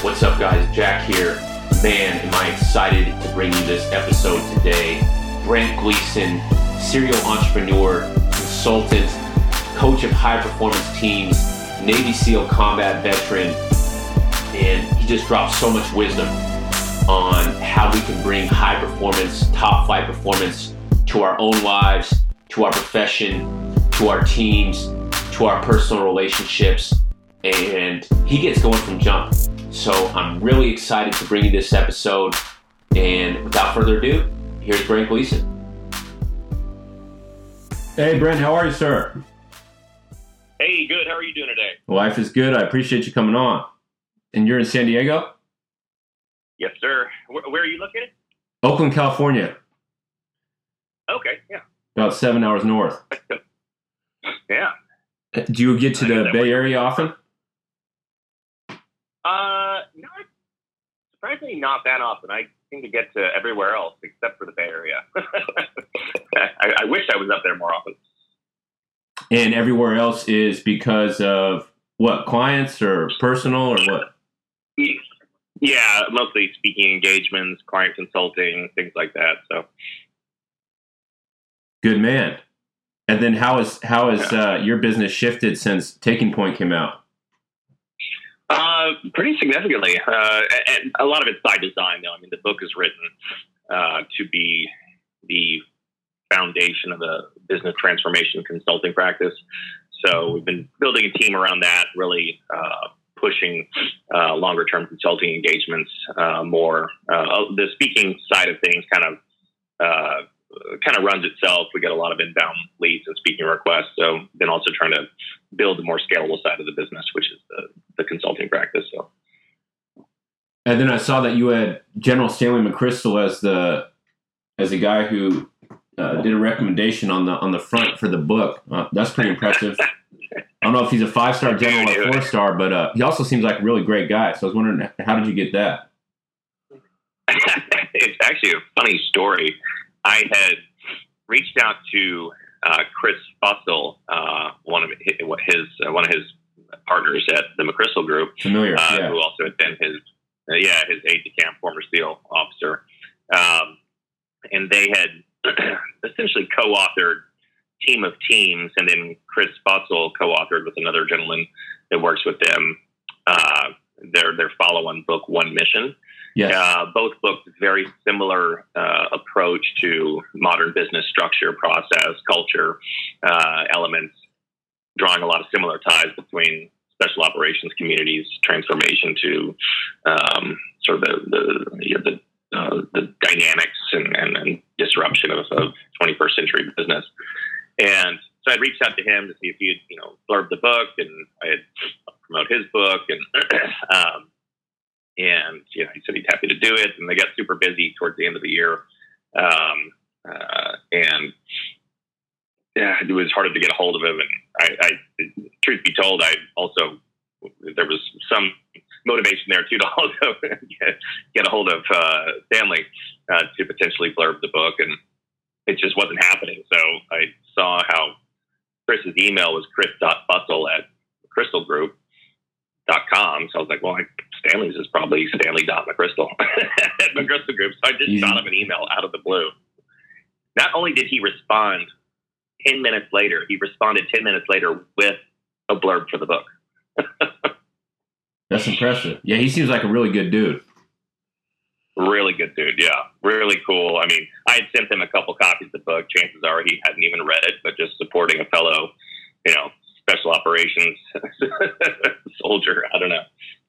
What's up, guys? Jack here. Man, am I excited to bring you this episode today. Brent Gleeson, serial entrepreneur, consultant, coach of high performance teams, Navy SEAL combat veteran, and he just dropped so much wisdom on how we can bring high performance, top flight performance to our own lives, to our profession, to our teams, to our personal relationships. And he gets going from jump. So I'm really excited to bring you this episode. And without further ado, here's Brent Gleeson. Hey, Brent, how are you, sir? Hey, good. How are you doing today? Life is good. I appreciate you coming on. And you're in San Diego? Yes, sir. Where, where are you located? Oakland, California. Okay, yeah. About seven hours north. yeah. Do you get to I the Bay. Area often? Uh, not surprisingly not that often. I seem to get to everywhere else except for the Bay Area. I, I wish I was up there more often. And everywhere else is because of what, clients or personal or what? Yeah, mostly speaking engagements, client consulting, things like that. So Good man. And then how is how has uh, your business shifted since Taking Point came out? Uh, pretty significantly. Uh, and a lot of it's by design, though. I mean, the book is written uh, to be the foundation of a business transformation consulting practice. So we've been building a team around that, really uh, pushing uh, longer term consulting engagements uh, more. The speaking side of things kind of kind of runs itself. We get a lot of inbound leads and speaking requests. So then also trying to build a more scalable side of the business, which is the, the consulting practice. So And then I saw that you had General Stanley McChrystal as the as a guy who uh, did a recommendation on the on the front for the book. Uh, that's pretty impressive. I don't know if he's a five star general or four star, but uh, he also seems like a really great guy. So I was wondering, how did you get that? it's actually a funny story. I had reached out to uh, Chris Fussell, uh, one of his, his uh, one of his partners at the McChrystal Group, Familiar? uh, yeah. who also had been his uh, yeah his aide de camp, former SEAL officer, um, and they had essentially co-authored Team of Teams, and then Chris Fussell co-authored with another gentleman that works with them uh, their their follow-on book, One Mission. Yes. Uh, both books very similar uh, approach to modern business structure, process, culture uh, elements, drawing a lot of similar ties between special operations communities, transformation to um, sort of the the you know, the, uh, the dynamics and, and, and disruption of, of 21st century business. And so I reached out to him to see if he'd you know blurb the book, and I had promote his book, and um, and you know he said he's happy to do it. And they got super busy towards the end of the year, um, uh, and yeah, it was harder to get a hold of him. And I, I, truth be told, I also there was some motivation there too to also get, get a hold of uh, Stanley uh, to potentially blurb the book, and it just wasn't happening. So I saw how Chris's email was chris.fussell at McChrystal Group com. So I was like, well, I, Stanley's is probably Stanley.McChrystal at McChrystal Group. So I just shot him an email out of the blue. Not only did he respond 10 minutes later, he responded 10 minutes later with a blurb for the book. That's impressive. Yeah, he seems like a really good dude. Really good dude. Yeah. Really cool. I mean, I had sent him a couple copies of the book. Chances are he hadn't even read it, but just supporting a fellow, you know, special operations soldier. I don't know.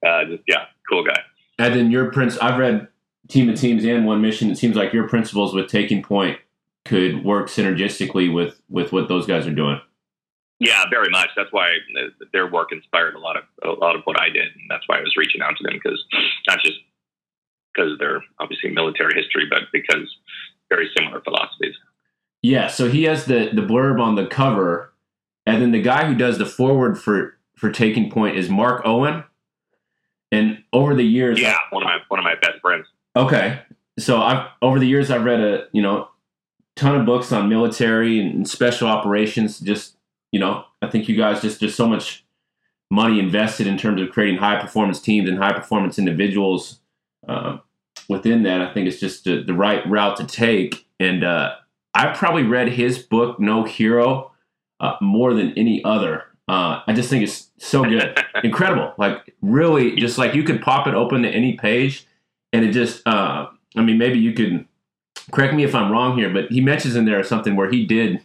Uh, just, yeah, cool guy. And then your prince, I've read Team of Teams and One Mission. It seems like your principles with Taking Point could work synergistically with with what those guys are doing. Yeah, very much. That's why their work inspired a lot of a lot of what I did, and that's why I was reaching out to them because not just because of their obviously military history, but because very similar philosophies. Yeah, so he has the the blurb on the cover, and then the guy who does the foreword for for Taking Point is Mark Owen. And over the years, Yeah, one of my one of my best friends. Okay. So I've over the years I've read a you know ton of books on military and special operations. Just you know, I think you guys just just so much money invested in terms of creating high performance teams and high performance individuals uh, within that. I think it's just the, the right route to take. And uh, I probably read his book, No Hero, uh, more than any other. Uh, I just think it's so good, incredible. Like really, just like you could pop it open to any page, and it just. Uh, I mean, maybe you could correct me if I'm wrong here, but he mentions in there something where he did,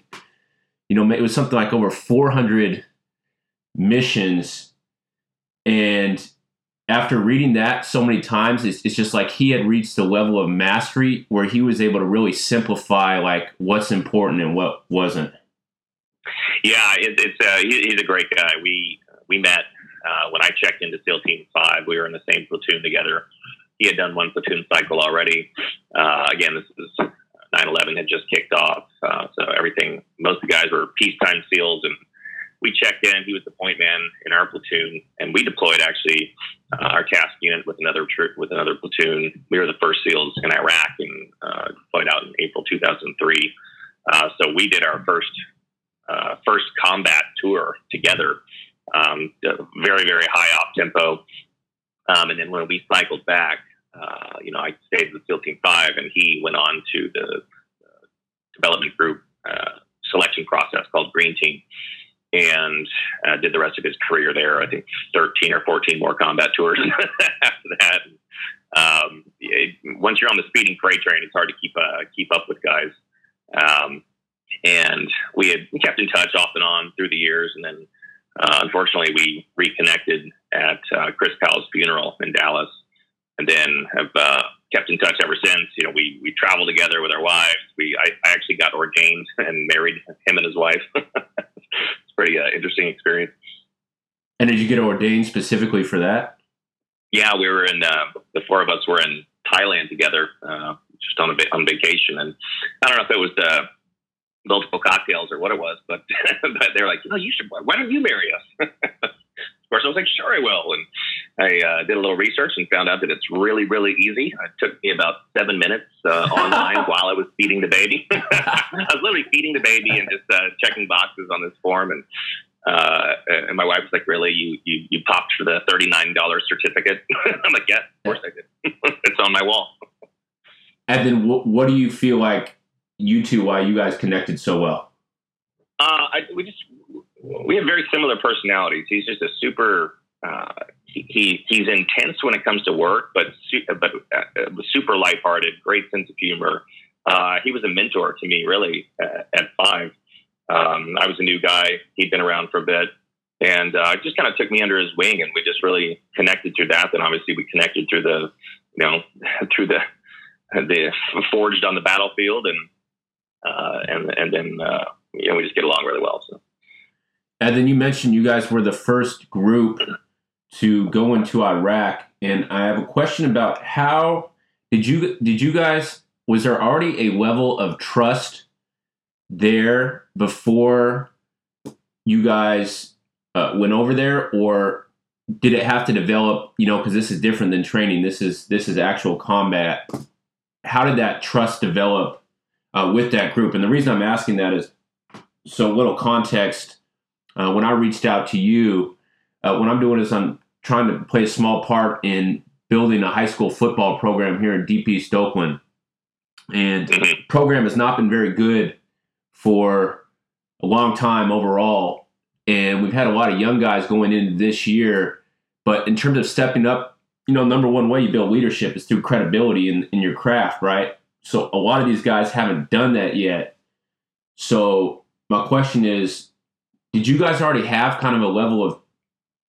you know, it was something like over 400 missions. And after reading that so many times, it's, it's just like he had reached the level of mastery where he was able to really simplify like what's important and what wasn't. Yeah, it, it's uh, he, he's a great guy. We we met uh, when I checked into SEAL Team Five. We were in the same platoon together he had done one platoon cycle already. Uh, again, this is 9/11 had just kicked off, uh, so everything. Most of the guys were peacetime SEALs, and we checked in. He was the point man in our platoon, and we deployed actually uh, our task unit with another with another platoon. We were the first SEALs in Iraq and uh, deployed out in April 2003. Uh, so we did our first uh, first combat tour together. Um, very very high op tempo. Um, and then when we cycled back, uh, you know, I stayed with SEAL Team Five, and he went on to the uh, development group uh, selection process called Green Team, and uh, did the rest of his career there. I think thirteen or fourteen more combat tours after that. Um, it, once you're on the speeding freight train, it's hard to keep uh, keep up with guys. Um, and we had kept in touch off and on through the years, and then uh, unfortunately, we reconnected at uh, Chris Powell's funeral in Dallas, and then have uh, kept in touch ever since. You know, we we travel together with our wives. We I, I actually got ordained and married him and his wife. it's a pretty uh, interesting experience. And did you get ordained specifically for that? Yeah, we were in. Uh, the four of us were in Thailand together, uh, just on a on vacation, and I don't know if it was the multiple cocktails or what it was, but but they're like, you you should. Why don't you marry us? of course, I was like, sure, I will. And I uh, did a little research and found out that it's really, really easy. It took me about seven minutes uh, online while I was feeding the baby. I was literally feeding the baby and just uh, checking boxes on this form. And uh, and my wife was like, "Really, you you, you popped for the thirty nine dollar certificate?" I'm like, "Yeah, of course I did. it's on my wall." And then, what, what do you feel like you two why you guys connected so well? Uh, I, we just we have very similar personalities. He's just a super. Uh, he, he's intense when it comes to work, but su- but uh, super lighthearted, great sense of humor. Uh, he was a mentor to me, really, at, at five. Um, I was a new guy. He'd been around for a bit, and uh, just kind of took me under his wing, and we just really connected through that. And obviously, we connected through the, you know, through the the forged on the battlefield, and uh, and and then uh, you know we just get along really well. So. And then you mentioned you guys were the first group to go into Iraq, and I have a question about how did you did you guys was there already a level of trust there before you guys uh, went over there, or did it have to develop? You know, because this is different than training. This is this is actual combat. How did that trust develop uh, with that group. And the reason I'm asking that is so little context. Uh, when I reached out to you, uh, what I'm doing is I'm trying to play a small part in building a high school football program here in Deep East Oakland. And the mm-hmm. program has not been very good for a long time overall. And we've had a lot of young guys going into this year. But in terms of stepping up, you know, number one way you build leadership is through credibility in, in your craft, right? So a lot of these guys haven't done that yet. So my question is, did you guys already have kind of a level of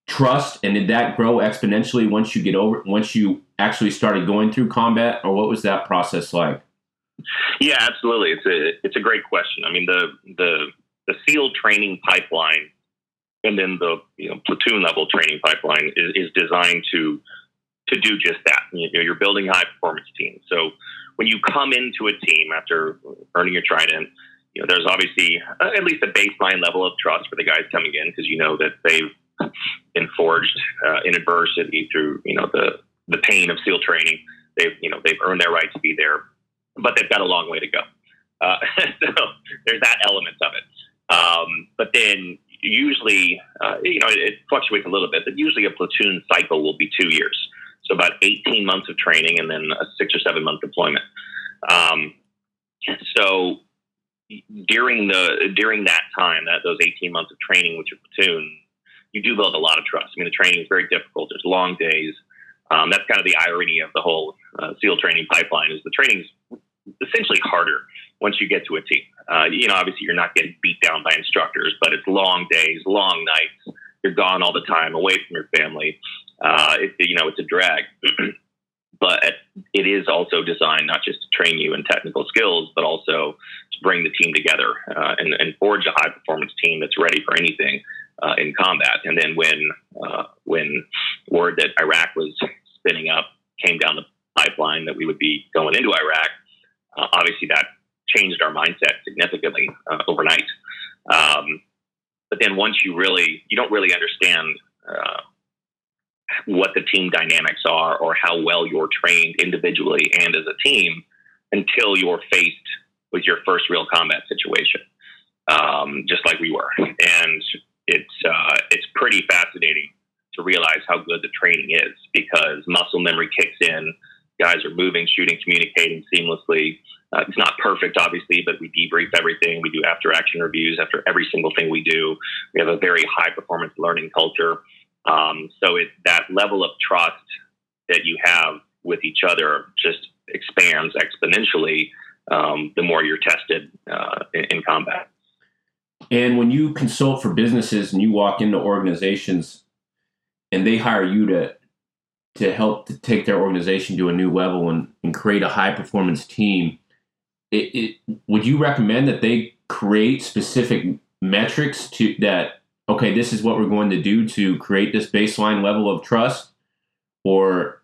trust and did that grow exponentially once you get over once you actually started going through combat or what was that process like? Yeah, absolutely. It's a it's a great question. I mean the the the SEAL training pipeline and then the you know platoon level training pipeline is, is designed to to do just that. You know, you're building high performance teams. So when you come into a team after earning your trident, you know, there's obviously uh, at least a baseline level of trust for the guys coming in because you know that they've been forged uh, in adversity through, you know, the, the pain of SEAL training. They've, you know, they've earned their right to be there, but they've got a long way to go. Uh, so there's that element of it. Um, but then usually, uh, you know, it, it fluctuates a little bit, but usually a platoon cycle will be two years. So about 18 months of training and then a six or seven month deployment. Um, so during the during that time, that those 18 months of training with your platoon, you do build a lot of trust. I mean, the training is very difficult. There's long days. Um, that's kind of the irony of the whole uh, SEAL training pipeline is the training's essentially harder once you get to a team. Uh, you know, obviously you're not getting beat down by instructors, but it's long days, long nights. You're gone all the time, away from your family. Uh, it, you know, it's a drag. but it is also designed not just to train you in technical skills, but also to bring the team together uh, and, and, forge a high performance team that's ready for anything uh, in combat. And then when uh, when word that Iraq was spinning up came down the pipeline that we would be going into Iraq, uh, obviously that changed our mindset significantly uh, overnight. Um, but then once you really you don't really understand uh, what the team dynamics are or how well you're trained individually and as a team until you're faced with your first real combat situation, um, just like we were. And it's uh, it's pretty fascinating to realize how good the training is because muscle memory kicks in. Guys are moving, shooting, communicating seamlessly. Uh, it's not perfect, obviously, but we debrief everything. We do after action reviews after every single thing we do. We have a very high performance learning culture. Um, so it, that level of trust that you have with each other just expands exponentially um, the more you're tested uh, in, in combat. And when you consult for businesses and you walk into organizations and they hire you to to help to take their organization to a new level and, and create a high performance team, it, it, would you recommend that they create specific metrics to that okay, this is what we're going to do to create this baseline level of trust, or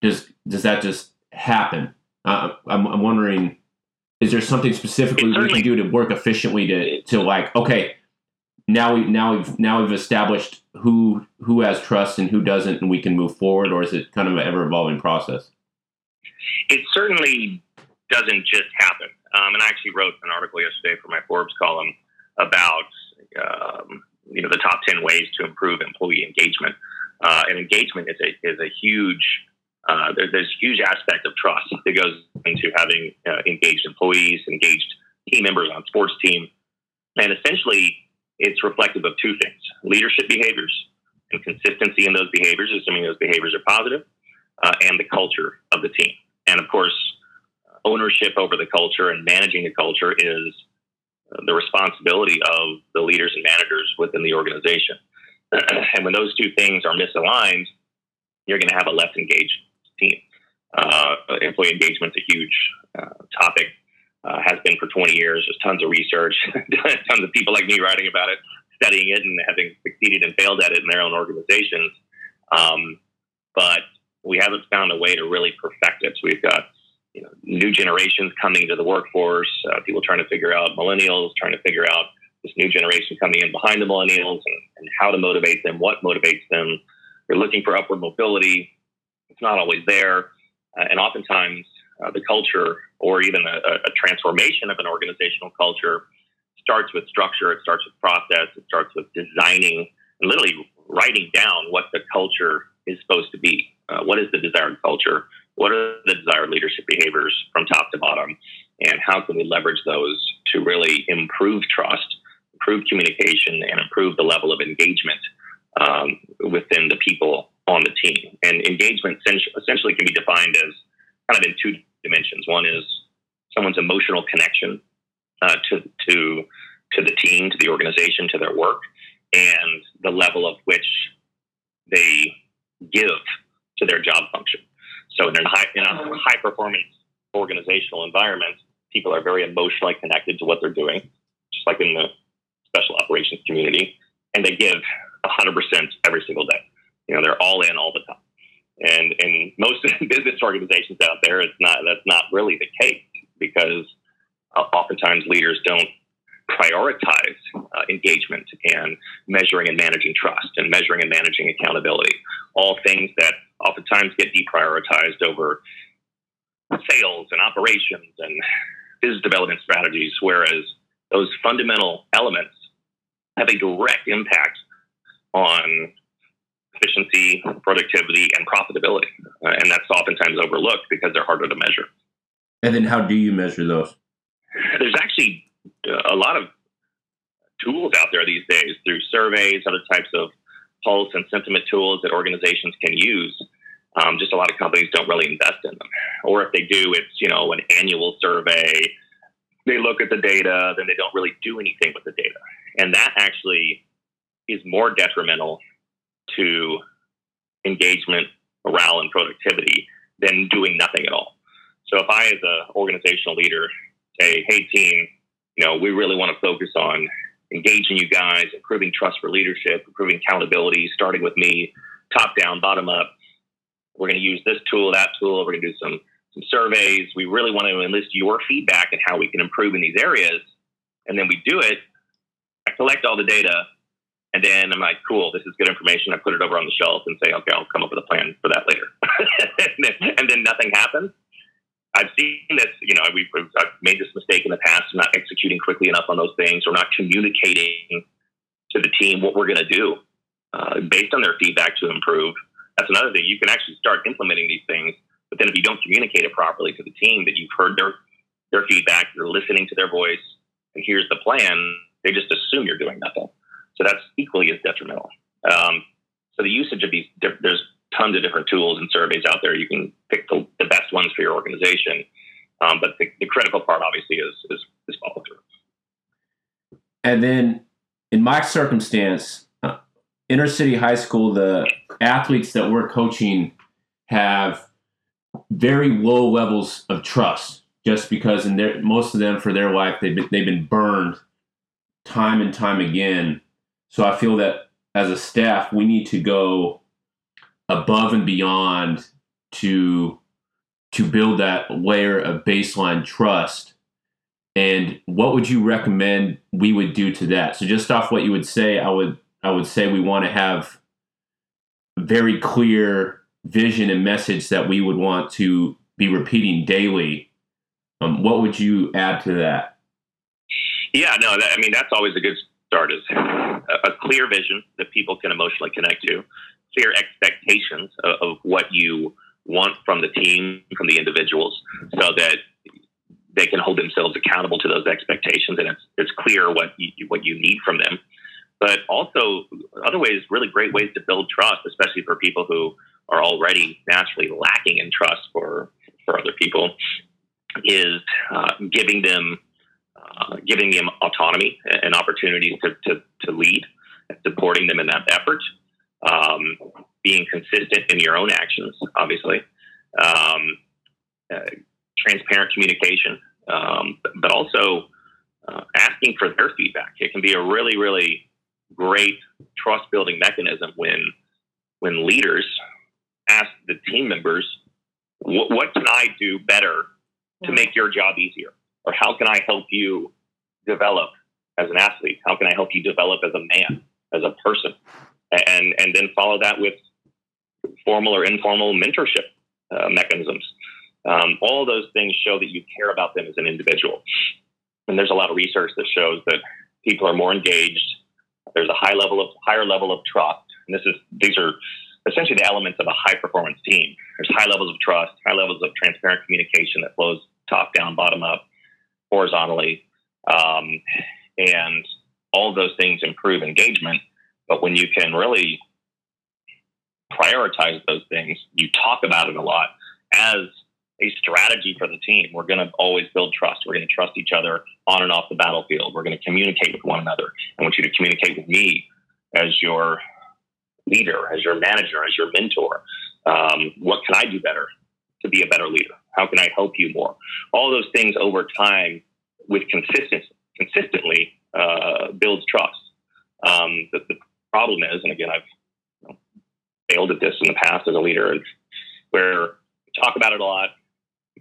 does does that just happen? Uh, I'm, I'm wondering, is there something specifically we can do to work efficiently to to like, okay, now we now we've now we've established who who has trust and who doesn't, and we can move forward, or is it kind of an ever evolving process? It certainly doesn't just happen. Um, and I actually wrote an article yesterday for my Forbes column about um, you know the top 10 ways to improve employee engagement. Uh, and engagement is a is a huge uh, there, there's huge aspect of trust that goes into having uh, engaged employees engaged team members on sports team. And essentially it's reflective of two things leadership behaviors and consistency in those behaviors assuming those behaviors are positive uh, and the culture of the team. And of course ownership over the culture and managing the culture is the responsibility of the leaders and managers within the organization. and when those two things are misaligned, you're going to have a less engaged team. Uh, employee engagement is a huge uh, topic, uh, has been for 20 years. There's tons of research, tons of people like me writing about it, studying it, and having succeeded and failed at it in their own organizations. Um, but we haven't found a way to really perfect it. So we've got you know, new generations coming into the workforce, uh, people trying to figure out millennials, trying to figure out this new generation coming in behind the millennials and, and how to motivate them, what motivates them. They're looking for upward mobility. It's not always there. Uh, and oftentimes, uh, the culture or even a, a, transformation of an organizational culture starts with structure, it starts with process, it starts with designing and literally writing down what the culture is supposed to be. Uh, what is the desired culture? What are the desired leadership behaviors from top to bottom, and how can we leverage those to really improve trust, improve communication, and improve the level of engagement um, within the people on the team. And engagement essentially can be defined as kind of in two dimensions. One is someone's emotional connection uh, to to to the team, to the organization, to their work, and the level of which they give to their job function. So in a high, in a high performance organizational environment, people are very emotionally connected to what they're doing, just like in the special operations community, and they give 100% every single day. You know, they're all in all the time. And in most business organizations out there, it's not that's not really the case because uh, oftentimes leaders don't prioritize uh, engagement and measuring and managing trust and measuring and managing accountability. All things that oftentimes get deprioritized over sales and operations and business development strategies, whereas those fundamental elements have a direct impact on efficiency, productivity, and profitability. Uh, and that's oftentimes overlooked because they're harder to measure. And then how do you measure those? There's actually a lot of tools out there these days through surveys, other types of pulse and sentiment tools that organizations can use. Um, just a lot of companies don't really invest in them. Or if they do, it's, you know, an annual survey. They look at the data, then they don't really do anything with the data. And that actually is more detrimental to engagement, morale, and productivity than doing nothing at all. So if I, as an organizational leader, say, hey, team, you know, we really want to focus on engaging you guys, improving trust for leadership, improving accountability, starting with me, top down, bottom up. We're going to use this tool, that tool. We're going to do some some surveys. We really want to enlist your feedback and how we can improve in these areas. And then we do it. I collect all the data, and then I'm like, cool, this is good information. I put it over on the shelf and say, okay, I'll come up with a plan for that later. and, then, and then nothing happens. I've seen this, you know, we've, I've made this mistake in the past, of not executing quickly enough on those things or not communicating to the team what we're going to do uh, based on their feedback to improve. That's another thing. You can actually start implementing these things, but then if you don't communicate it properly to the team that you've heard their, their feedback, you're listening to their voice, and here's the plan, they just assume you're doing nothing. So that's equally as detrimental. Um, so the usage of these, there's tons of different tools and surveys out there. You can pick the, the best ones for your organization. Um, but the, the, critical part, obviously, is, is, is follow through. And then in my circumstance, uh, inner city high school, the athletes that we're coaching have very low levels of trust just because in their most of them for their life they've been, they've been burned time and time again so i feel that as a staff we need to go above and beyond to to build that layer of baseline trust. And what would you recommend we would do to that? So just off what you would say i would i would say we want to have very clear vision and message that we would want to be repeating daily. Um, what would you add to that? Yeah no that, i mean that's always a good start is a, a clear vision that people can emotionally connect to clear expectations of, of what you want from the team, from the individuals, so that they can hold themselves accountable to those expectations, and it's it's clear what you, what you need from them. But also, other ways, really great ways to build trust, especially for people who are already naturally lacking in trust for for other people, is uh, giving them uh, giving them autonomy and opportunities to, to, to lead, supporting them in that effort um, being consistent in your own actions, obviously, um, uh, transparent communication, um, but also uh, asking for their feedback. It can be a really, really great trust building mechanism when when leaders ask the team members, "What can I do better to make your job easier?" Or how can I help you develop as an athlete? How can I help you develop as a man, as a person? And then follow that with formal or informal mentorship uh, mechanisms. Um, all those things show that you care about them as an individual. And there's a lot of research that shows that people are more engaged. There's a high level of higher level of trust, and this is these are essentially the elements of a high performance team. There's high levels of trust, high levels of transparent communication that flows top down, bottom up, horizontally, um, and all those things improve engagement. But when you can really prioritize those things, you talk about it a lot as a strategy for the team. We're going to always build trust. We're going to trust each other on and off the battlefield. We're going to communicate with one another. I want you to communicate with me as your leader, as your manager, as your mentor. Um, what can I do better to be a better leader? How can I help you more? All those things over time with consistency, consistently uh, builds trust. Um, the, the, problem is, and again, I've failed at this in the past as a leader, and where we talk about it a lot,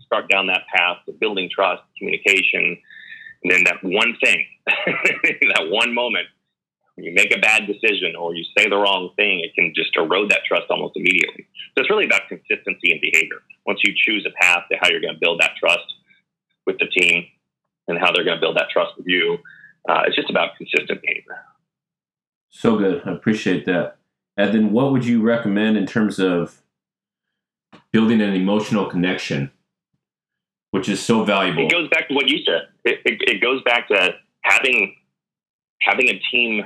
start down that path of building trust, communication, and then that one thing, that one moment, when you make a bad decision or you say the wrong thing, it can just erode that trust almost immediately. So it's really about consistency and behavior. Once you choose a path to how you're going to build that trust with the team and how they're going to build that trust with you, uh, it's just about consistent behavior. So good. I appreciate that. And then, what would you recommend in terms of building an emotional connection, which is so valuable? It goes back to what you said. It, it, it goes back to having having a team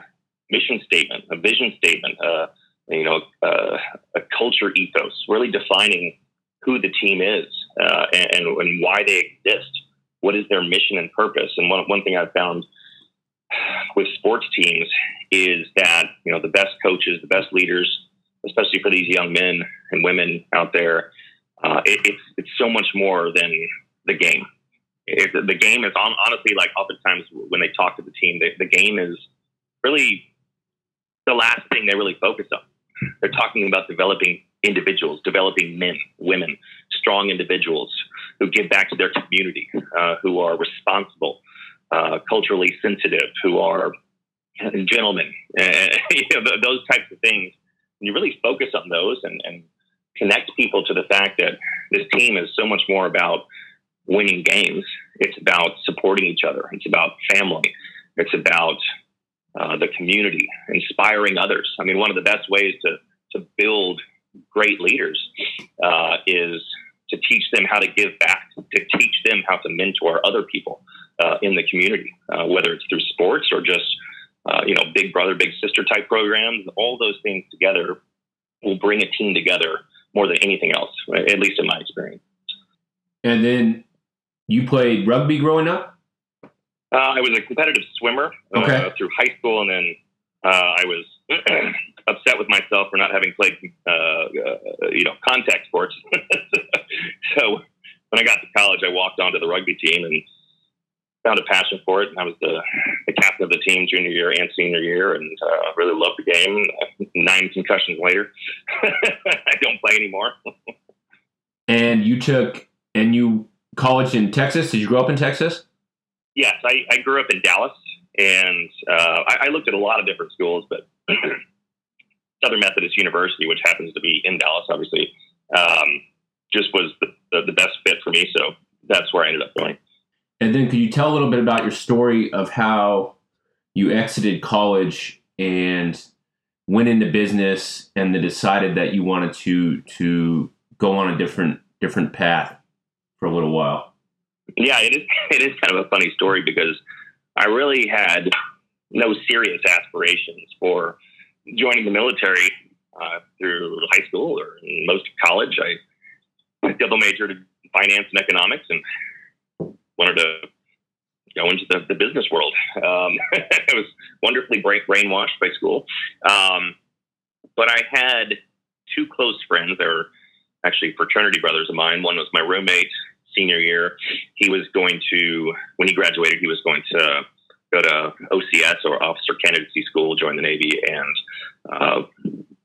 mission statement, a vision statement, uh, you know, uh, a culture ethos, really defining who the team is uh, and, and why they exist. What is their mission and purpose? And one, one thing I've found with sports teams is that, you know, the best coaches, the best leaders, especially for these young men and women out there, uh, it, it's, it's so much more than the game. The game is on, honestly like oftentimes when they talk to the team, the, the game is really the last thing they really focus on. They're talking about developing individuals, developing men, women, strong individuals who give back to their community, uh, who are responsible, uh, culturally sensitive, who are gentlemen, you know, those types of things. And you really focus on those and, and connect people to the fact that this team is so much more about winning games. It's about supporting each other. It's about family. It's about uh, the community, inspiring others. I mean, one of the best ways to to build great leaders uh, is to teach them how to give back, to teach them how to mentor other people uh, in the community, uh, whether it's through sports or just uh, you know big brother, big sister type programs. All those things together will bring a team together more than anything else, at least in my experience. And then you played rugby growing up. Uh, I was a competitive swimmer okay. through high school, and then I was upset with myself for not having played, uh, uh, you know, contact sports. so when I got to college, I walked onto the rugby team and found a passion for it. And I was the, the captain of the team junior year and senior year, and uh, really loved the game. Nine concussions later, I don't play anymore. and you took and you college in Texas. Did you grow up in Texas? Yes, I, I grew up in Dallas, and uh, I, I looked at a lot of different schools, but Southern Methodist University, which happens to be in Dallas, obviously, um, just was the, the, the, best fit for me. So that's where I ended up going. And then, could you tell a little bit about your story of how you exited college and went into business, and then decided that you wanted to to go on a different different path for a little while? Yeah, it is. It is kind of a funny story because I really had no serious aspirations for joining the military uh, through high school or most of college. I double majored in finance and economics and wanted to go into the, the business world. Um, I was wonderfully brainwashed by school. Um, but I had two close friends. They were actually fraternity brothers of mine. One was my roommate senior year. He was going to, when he graduated, he was going to go to OCS or Officer Candidacy School, join the Navy, and uh,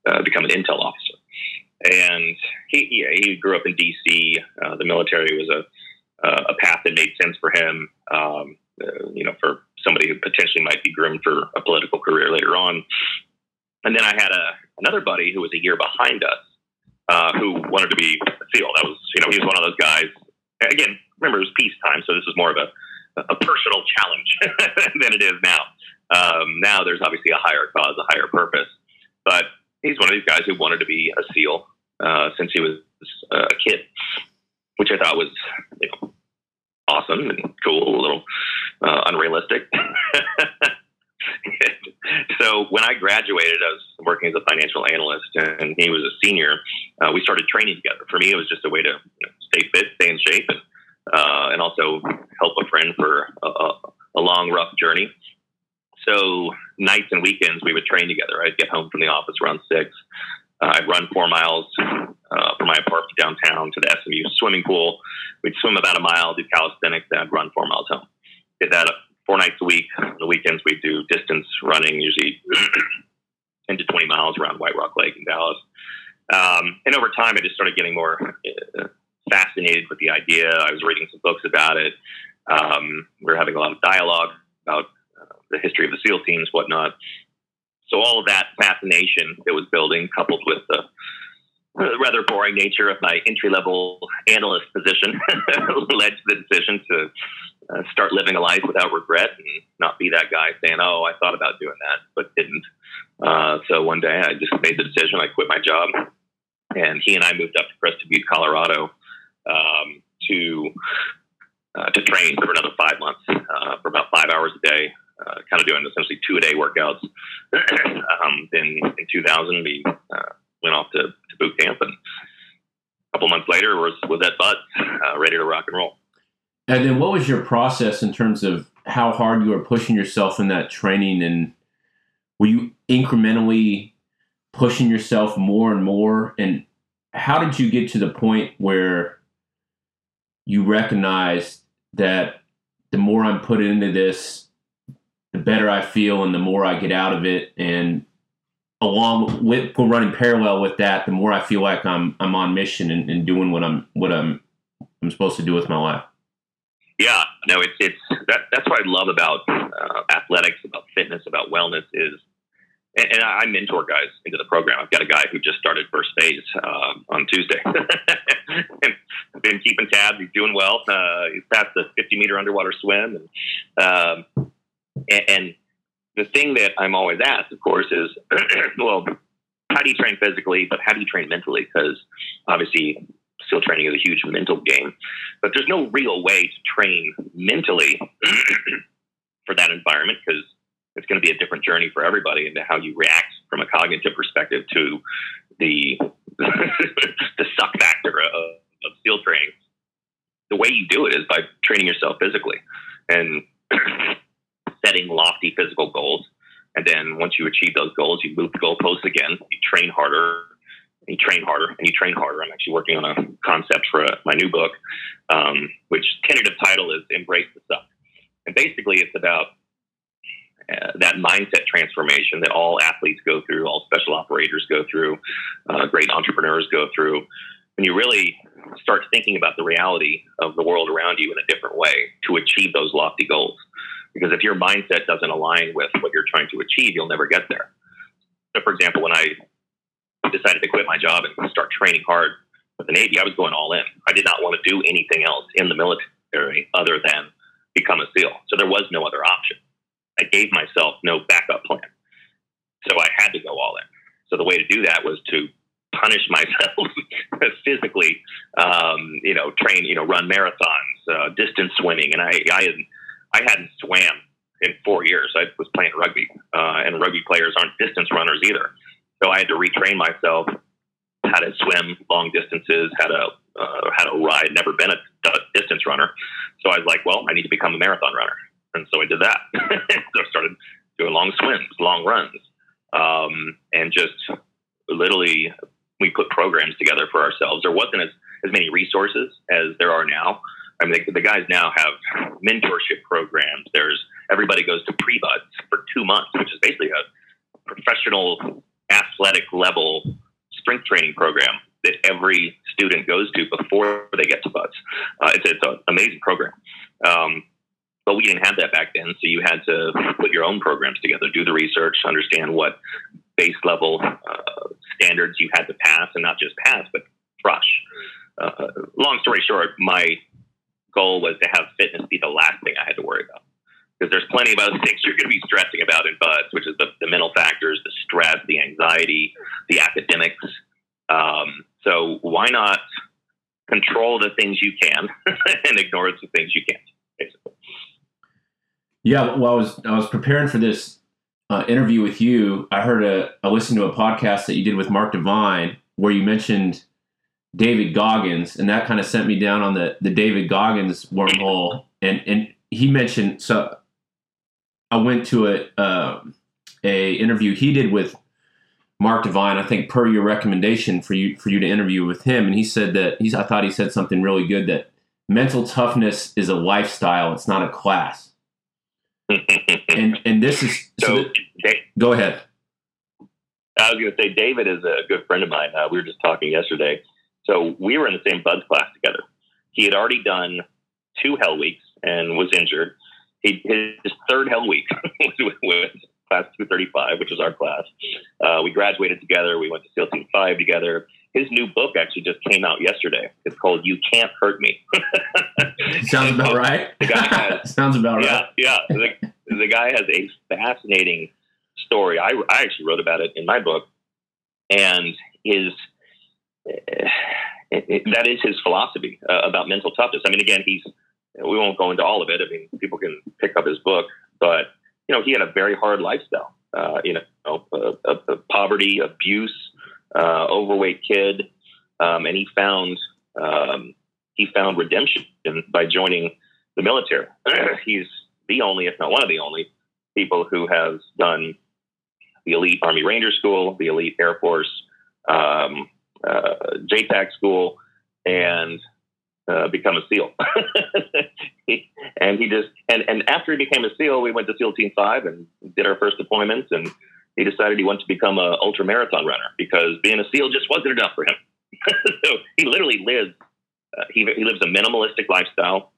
uh, become an intel officer. And he, he, he grew up in D.C. Uh, the military was a, a path that made sense for him. Um, uh, you know, for somebody who potentially might be groomed for a political career later on. And then I had a another buddy who was a year behind us, uh, who wanted to be a SEAL. That was, you know, he was one of those guys. Again, remember it was peacetime, so this was more of a a personal challenge than it is now. Um, now there's obviously a higher cause, a higher purpose. But he's one of these guys who wanted to be a SEAL uh, since he was a kid, which I thought was you know, awesome and cool, a little uh, unrealistic. so when I graduated, I was working as a financial analyst, and he was a senior. Uh, we started training together. For me, it was just a way to you know, stay fit, stay in shape, and uh, and also help a friend for a, a, long, rough journey. So nights and weekends we would train together. I'd get home from the office around six. Uh, I'd run four miles uh, from my apartment downtown to the SMU swimming pool. We'd swim about a mile, do calisthenics, then I'd run four miles home. Did that four nights a week. On the weekends we'd do distance running, usually 10 to 20 miles around White Rock Lake in Dallas. Um, and over time, I just started getting more uh, fascinated with the idea. I was reading some books about it. Um, we were having a lot of dialogue about uh, the history of the SEAL teams, whatnot. So all of that fascination that was building, coupled with the rather boring nature of my entry level analyst position, led to the decision to uh, start living a life without regret and not be that guy saying, "Oh, I thought about doing that but didn't." Uh, so one day I just made the decision. I quit my job, and he and I moved up to Crested Butte, Colorado, um, to uh, to train for another five months uh, for about five hours a day, uh, kind of doing essentially two a day workouts. um, then in 2000, we uh, went off to, to boot camp, and a couple months later was was at BUD/S, uh, ready to rock and roll. And then, what was your process in terms of how hard you were pushing yourself in that training, and were you incrementally pushing yourself more and more? And how did you get to the point where you recognized that the more I'm put into this, the better I feel, and the more I get out of it, and along with running parallel with that, the more I feel like I'm I'm on mission and, and doing what I'm what I'm I'm supposed to do with my life. Yeah, no, it's it's that, that's what I love about uh, athletics, about fitness, about wellness is, and, and, I mentor guys into the program. I've got a guy who just started first phase uh, on Tuesday, and been keeping tabs. He's doing well. Uh, he's passed the 50 meter underwater swim, and, um, and, and the thing that I'm always asked, of course, is, well, how do you train physically, but how do you train mentally? Because obviously SEAL training is a huge mental game, but there's no real way to train mentally for that environment because it's going to be a different journey for everybody into how you react from a cognitive perspective to the the suck factor of, of training. The way you do it is by training yourself physically and setting lofty physical goals. And then once you achieve those goals, you move the goalposts again. You train harder, you train harder and you train harder. I'm actually working on a concept for uh, my new book, um, which tentative title is Embrace the Suck. And basically, it's about uh, that mindset transformation that all athletes go through, all special operators go through, uh, great entrepreneurs go through. When you really start thinking about the reality of the world around you in a different way to achieve those lofty goals. Because if your mindset doesn't align with what you're trying to achieve, you'll never get there. So, for example, when I decided to quit my job and start training hard with the Navy, I was going all in. I did not want to do anything else in the military other than become a SEAL. So there was no other option. I gave myself no backup plan. So I had to go all in. So the way to do that was to punish myself physically, um, you know, train, you know, run marathons, uh, distance swimming. And I, I, I hadn't swam in four years. I was playing rugby, uh, and rugby players aren't distance runners either. So I had to retrain myself how to swim long distances, how to uh, how to ride. Never been a distance runner, so I was like, well, I need to become a marathon runner, and so I did that. so I started doing long swims, long runs, um, and just literally we put programs together for ourselves. There wasn't as, as many resources as there are now. I mean, the, the guys now have mentorship programs. There's everybody goes to pre-BUD/S for two months, which is basically a professional athletic level strength training program that every student goes to before they get to BUD/S. Uh, it's, it's an amazing program. Um, but we didn't have that back then, so you had to put your own programs together, do the research, understand what base level uh, standards you had to pass, and not just pass, but crush. Uh, long story short, my goal was to have fitness be the last thing I had to worry about because there's plenty of other things you're going to be stressing about in BUD/S, which is the, the mental factors, the stress, the anxiety, the academics. Um, so why not control the things you can and ignore the things you can't, basically. Yeah, well, I was I was preparing for this uh, interview with you. I heard a I listened to a podcast that you did with Mark Divine where you mentioned David Goggins, and that kind of sent me down on the the David Goggins wormhole. And and he mentioned so I went to a uh, a interview he did with Mark Divine. I think per your recommendation for you for you to interview with him, and he said that he's. I thought he said something really good that mental toughness is a lifestyle. It's not a class. and and this is so. so that, go ahead. I was going to say David is a good friend of mine. Uh, we were just talking yesterday. So we were in the same BUD/S class together. He had already done two Hell Weeks and was injured he, his third Hell Week was with class 235, which is our class. Uh, we graduated together. We went to SEAL Team 5 together. His new book actually just came out yesterday. It's called You Can't Hurt Me. Sounds about right. The guy has, Sounds about yeah, right. yeah. The, the guy has a fascinating story. I, I actually wrote about it in my book, and his it, it, that is his philosophy uh, about mental toughness. I mean, again, he's we won't go into all of it. I mean, people can pick up his book, but you know, he had a very hard lifestyle. Uh, you know, uh, uh, poverty, abuse, uh, overweight kid, um, and he found um, he found redemption by joining the military. He's the only, if not one of the only, people who has done the elite Army Ranger School, the elite Air Force um, uh, JTAC school, and uh, become a SEAL. and he just and and after he became a SEAL, we went to SEAL Team Five and did our first deployments, and he decided he wanted to become a ultra marathon runner because being a SEAL just wasn't enough for him. so he literally lives uh, he he lives a minimalistic lifestyle.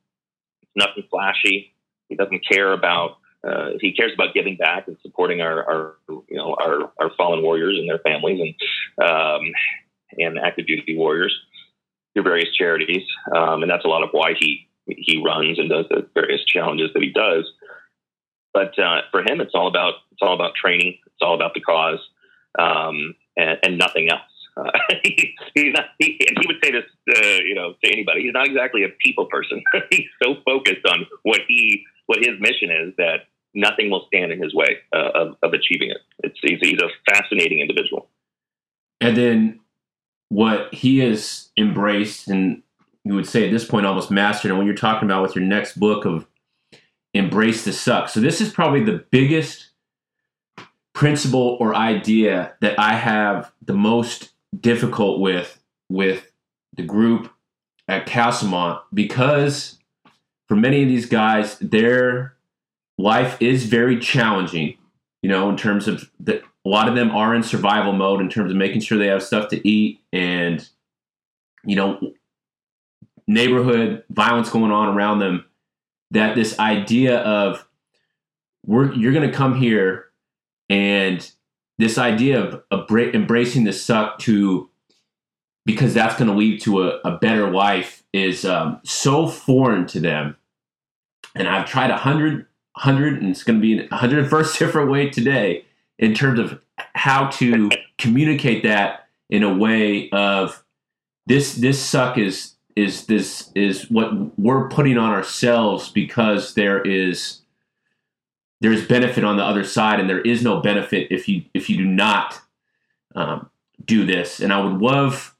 It's nothing flashy. He doesn't care about. Uh, he cares about giving back and supporting our, our you know our, our fallen warriors and their families and um, and active duty warriors through various charities, um, and that's a lot of why he he runs and does the various challenges that he does. But uh, for him, it's all about it's all about training. It's all about the cause, um, and, and, nothing else. Uh, he, not, he, he, would say this, uh, you know, to anybody. He's not exactly a people person. he's so focused on what he what his mission is that nothing will stand in his way uh, of, of achieving it. It's he's, he's a fascinating individual. And then what he has embraced and you would say at this point almost mastered and when you're talking about with your next book of embrace the suck. So this is probably the biggest principle or idea that i have the most difficult with with the group at castlemont because for many of these guys their life is very challenging you know in terms of the a lot of them are in survival mode in terms of making sure they have stuff to eat and you know neighborhood violence going on around them that this idea of we're you're going to come here and this idea of, embracing the suck to because that's going to lead to a, a better life is um, so foreign to them. And i've tried a hundred hundred and it's going to be a hundred first different way today in terms of how to communicate that in a way of this this suck is is this is what we're putting on ourselves because there is there's benefit on the other side and there is no benefit if you if you do not um, do this. And i would love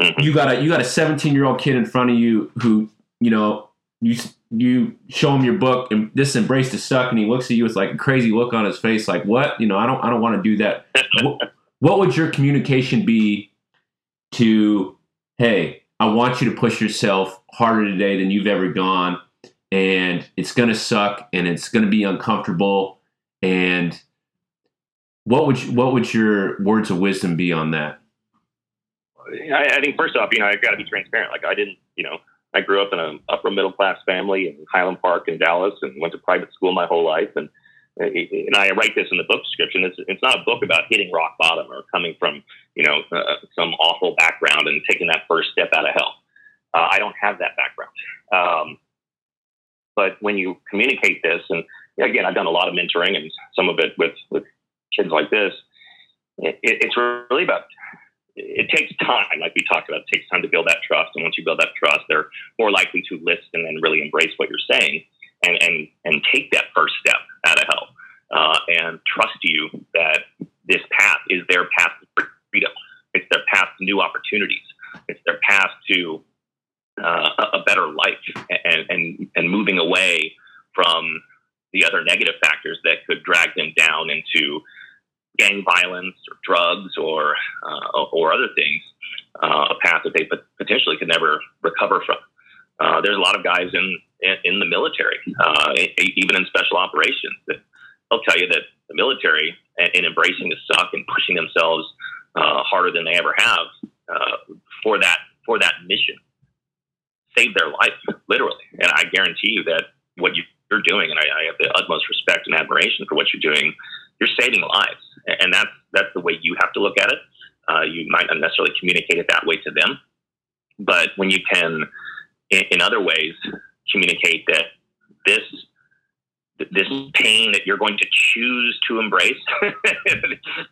mm-hmm. you got a you got a 17 year old kid in front of you who you know you you show him your book and this embrace the suck and he looks at you with like a crazy look on his face like what? You know i don't i don't want to do that what, would your communication be to hey i want you to push yourself harder today than you've ever gone and it's going to suck and it's going to be uncomfortable and what would you, what would your words of wisdom be on that I, I think first off you know i've got to be transparent like i didn't you know I grew up in an upper middle class family in Highland Park in Dallas and went to private school my whole life. And and I write this in the book description. It's, it's not a book about hitting rock bottom or coming from you know uh, some awful background and taking that first step out of hell. Uh, I don't have that background. Um, but when you communicate this, and again, I've done a lot of mentoring and some of it with with kids like this. It, it's really about it takes time, like we talked about. It takes time to build that trust, and once you build that trust, they're more likely to listen and really embrace what you're saying, and and and take that first step out of hell, uh, and trust you that this path is their path to freedom. It's their path to new opportunities. It's their path to uh, a better life, and and and moving away from the other negative factors that could drag them down into gang violence or drugs or uh, or other things, uh, a path that they potentially could never recover from. Uh, there's a lot of guys in in, in the military, uh, even in special operations, that they'll tell you that the military, in embracing the suck and pushing themselves uh, harder than they ever have uh, for that for that mission, saved their life literally. And I guarantee you that what you're doing, and I, I have the utmost respect and admiration for what you're doing, you're saving lives and that's that's the way you have to look at it. Uh, you might not necessarily communicate it that way to them, but when you can in, in other ways, communicate that this this pain that you're going to choose to embrace,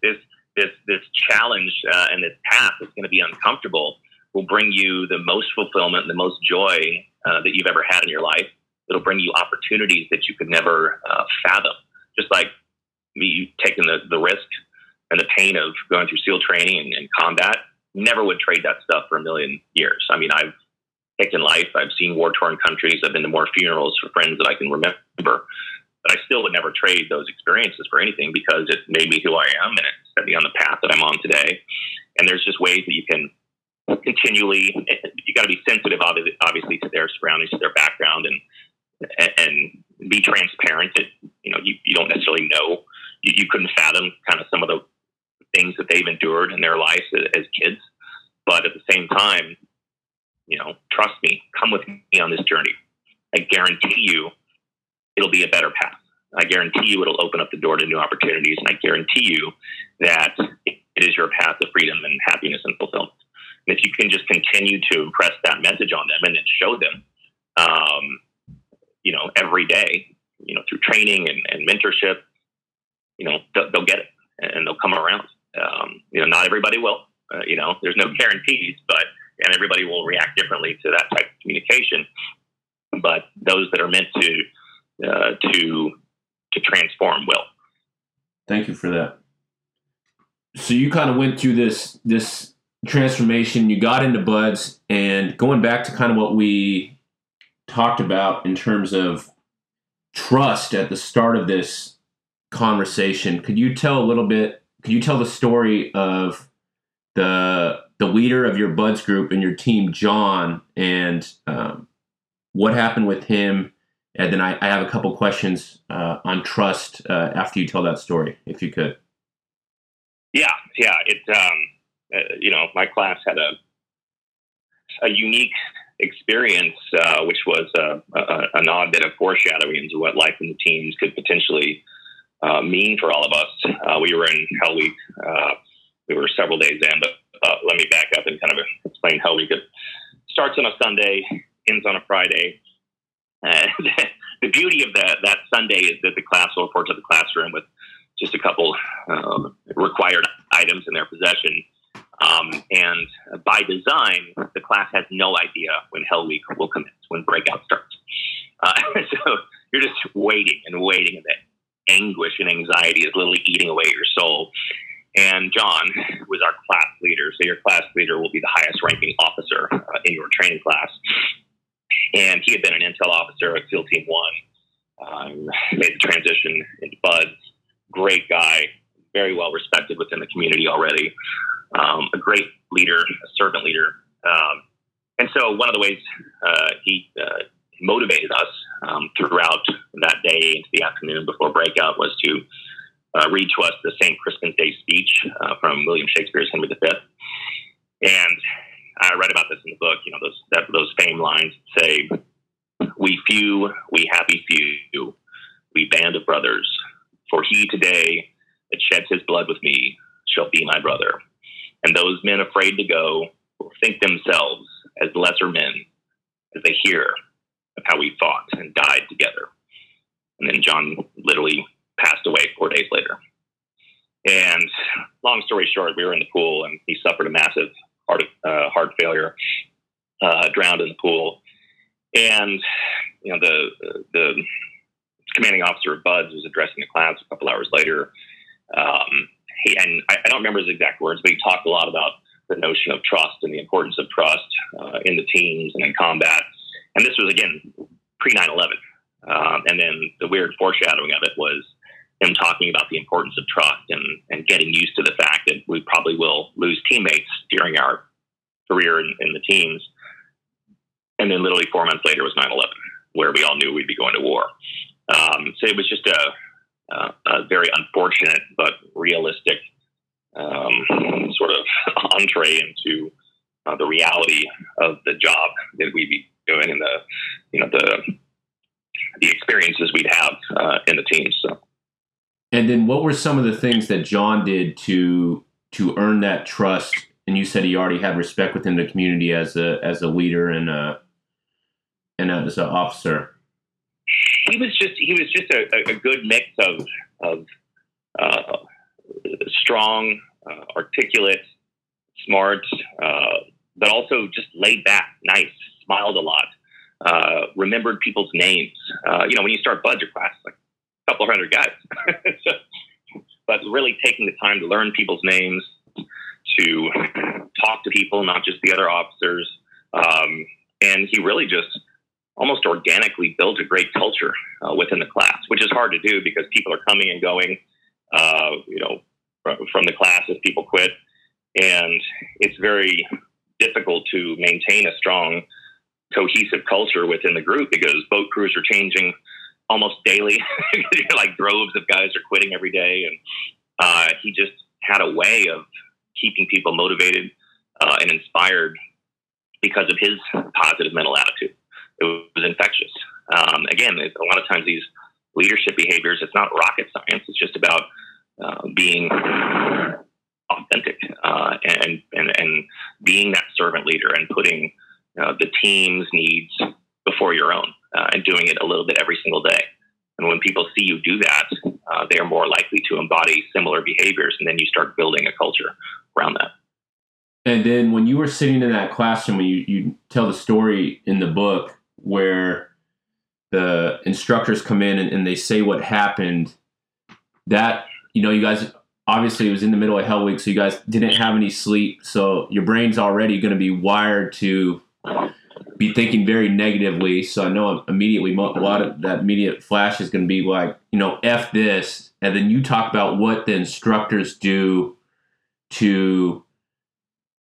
this this this challenge uh, and this path that's going to be uncomfortable, will bring you the most fulfillment, the most joy uh, that you've ever had in your life. It'll bring you opportunities that you could never uh, fathom. Just like me taking the, the risk and the pain of going through SEAL training and, and combat, never would trade that stuff for a million years. I mean, I've taken life. I've seen war torn countries. I've been to more funerals for friends that I can remember. But I still would never trade those experiences for anything because it made me who I am and it set me on the path that I'm on today. And there's just ways that you can continually, you got to be sensitive, obviously, to their surroundings, to their background, and and be transparent. That you know, you, you don't necessarily know. You, you couldn't fathom kind of some of the things that they've endured in their lives as kids. But at the same time, you know, trust me, come with me on this journey. I guarantee you it'll be a better path. I guarantee you it'll open up the door to new opportunities. And I guarantee you that it is your path to freedom and happiness and fulfillment. And if you can just continue to impress that message on them and then show them, um, you know, every day, you know, through training and, and mentorship, you know, they'll, they'll, get it and they'll come around. Um, you know, not everybody will. Uh, you know, there's no guarantees, but and everybody will react differently to that type of communication. But those that are meant to uh, to to transform will. Thank you for that. So you kind of went through this this transformation. You got into BUD/S, and going back to kind of what we talked about in terms of trust at the start of this conversation. Could you tell a little bit? Could you tell the story of the the leader of your BUD/S group and your team, John, and um, what happened with him? And then I, I have a couple questions uh, on trust uh, after you tell that story, if you could. Yeah, yeah. It, um, uh, you know, my class had a a unique experience, uh, which was a, a, an odd bit of foreshadowing into what life in the teams could potentially uh, mean for all of us. Uh, we were in Hell Week. we were several days in, but let me back up and kind of explain how we It starts on a Sunday, ends on a Friday uh, the beauty of that that Sunday is that the class will report to the classroom with just a couple um, required items in their possession. Um, and by design, the class has no idea when Hell Week will commence, when breakout starts. Uh, so you're just waiting and waiting, and the anguish and anxiety is literally eating away your soul. And John was our class leader. So your class leader will be the highest ranking officer uh, in your training class and he had been an intel officer at SEAL Team One. Um, made the transition into BUD/S. Great guy, very well respected within the community already. Um, a great leader, a servant leader. Um, and so, one of the ways uh, he uh, motivated us um, throughout that day into the afternoon before breakout was to uh, read to us the St. Crispin's Day speech uh, from William Shakespeare's Henry V. And I read about this in the book. You know, those that, those famed lines say, "We few, we happy few, we band of brothers. For he today that sheds his blood with me shall be my brother. And those men afraid to go will think themselves as lesser men as they hear of how we fought and died together." And then John literally passed away four days later. And long story short, we were in the pool and he suffered a massive heart uh, heart failure, uh, drowned in the pool, and you know the the commanding officer of BUD/S was addressing the class a couple hours later. Um, he, and I, I, don't remember his exact words, but he talked a lot about the notion of trust and the importance of trust uh, in the teams and in combat. And this was again pre 9 11. Um, and then the weird foreshadowing of it was him talking about the importance of trust and, and getting used to the fact that we probably will lose teammates during our career in, in the teams. And then literally four months later was 9 11, where we all knew we'd be going to war. Um, so it was just a, a, a very unfortunate but realistic um, sort of entree into uh, the reality of the job that we'd be doing and the, you know, the, the experiences we'd have uh, in the teams. So. And then, what were some of the things that John did to to earn that trust? And you said he already had respect within the community as a as a leader and a and as an officer? He was just he was just a, a good mix of of uh, strong, uh, articulate, smart, uh, but also just laid back, nice, smiled a lot, uh, remembered people's names. Uh, you know, when you start BUD/S class, like a couple hundred guys. so, but really taking the time to learn people's names, to talk to people, not just the other officers. Um, and he really just almost organically built a great culture uh, within the class, which is hard to do because people are coming and going, uh, you know, from the class as people quit. And it's very difficult to maintain a strong, cohesive culture within the group because boat crews are changing almost daily. like droves of guys are quitting every day. And uh, he just had a way of keeping people motivated uh, and inspired because of his positive mental attitude. It was infectious. Um, again, a lot of times these leadership behaviors, it's not rocket science. It's just about uh, being authentic uh, and, and, and being that servant leader and putting uh, the team's needs before your own uh, and doing it a little bit every single day. And when people see you do that, uh, they are more likely to embody similar behaviors, and then you start building a culture around that. And then when you were sitting in that classroom, when you, you tell the story in the book where the instructors come in and, and they say what happened, that, you know, you guys obviously it was in the middle of Hell Week, so you guys didn't have any sleep. So your brain's already going to be wired to be thinking very negatively. So I know immediately a lot of that immediate flash is going to be like, you know, F this. And then you talk about what the instructors do to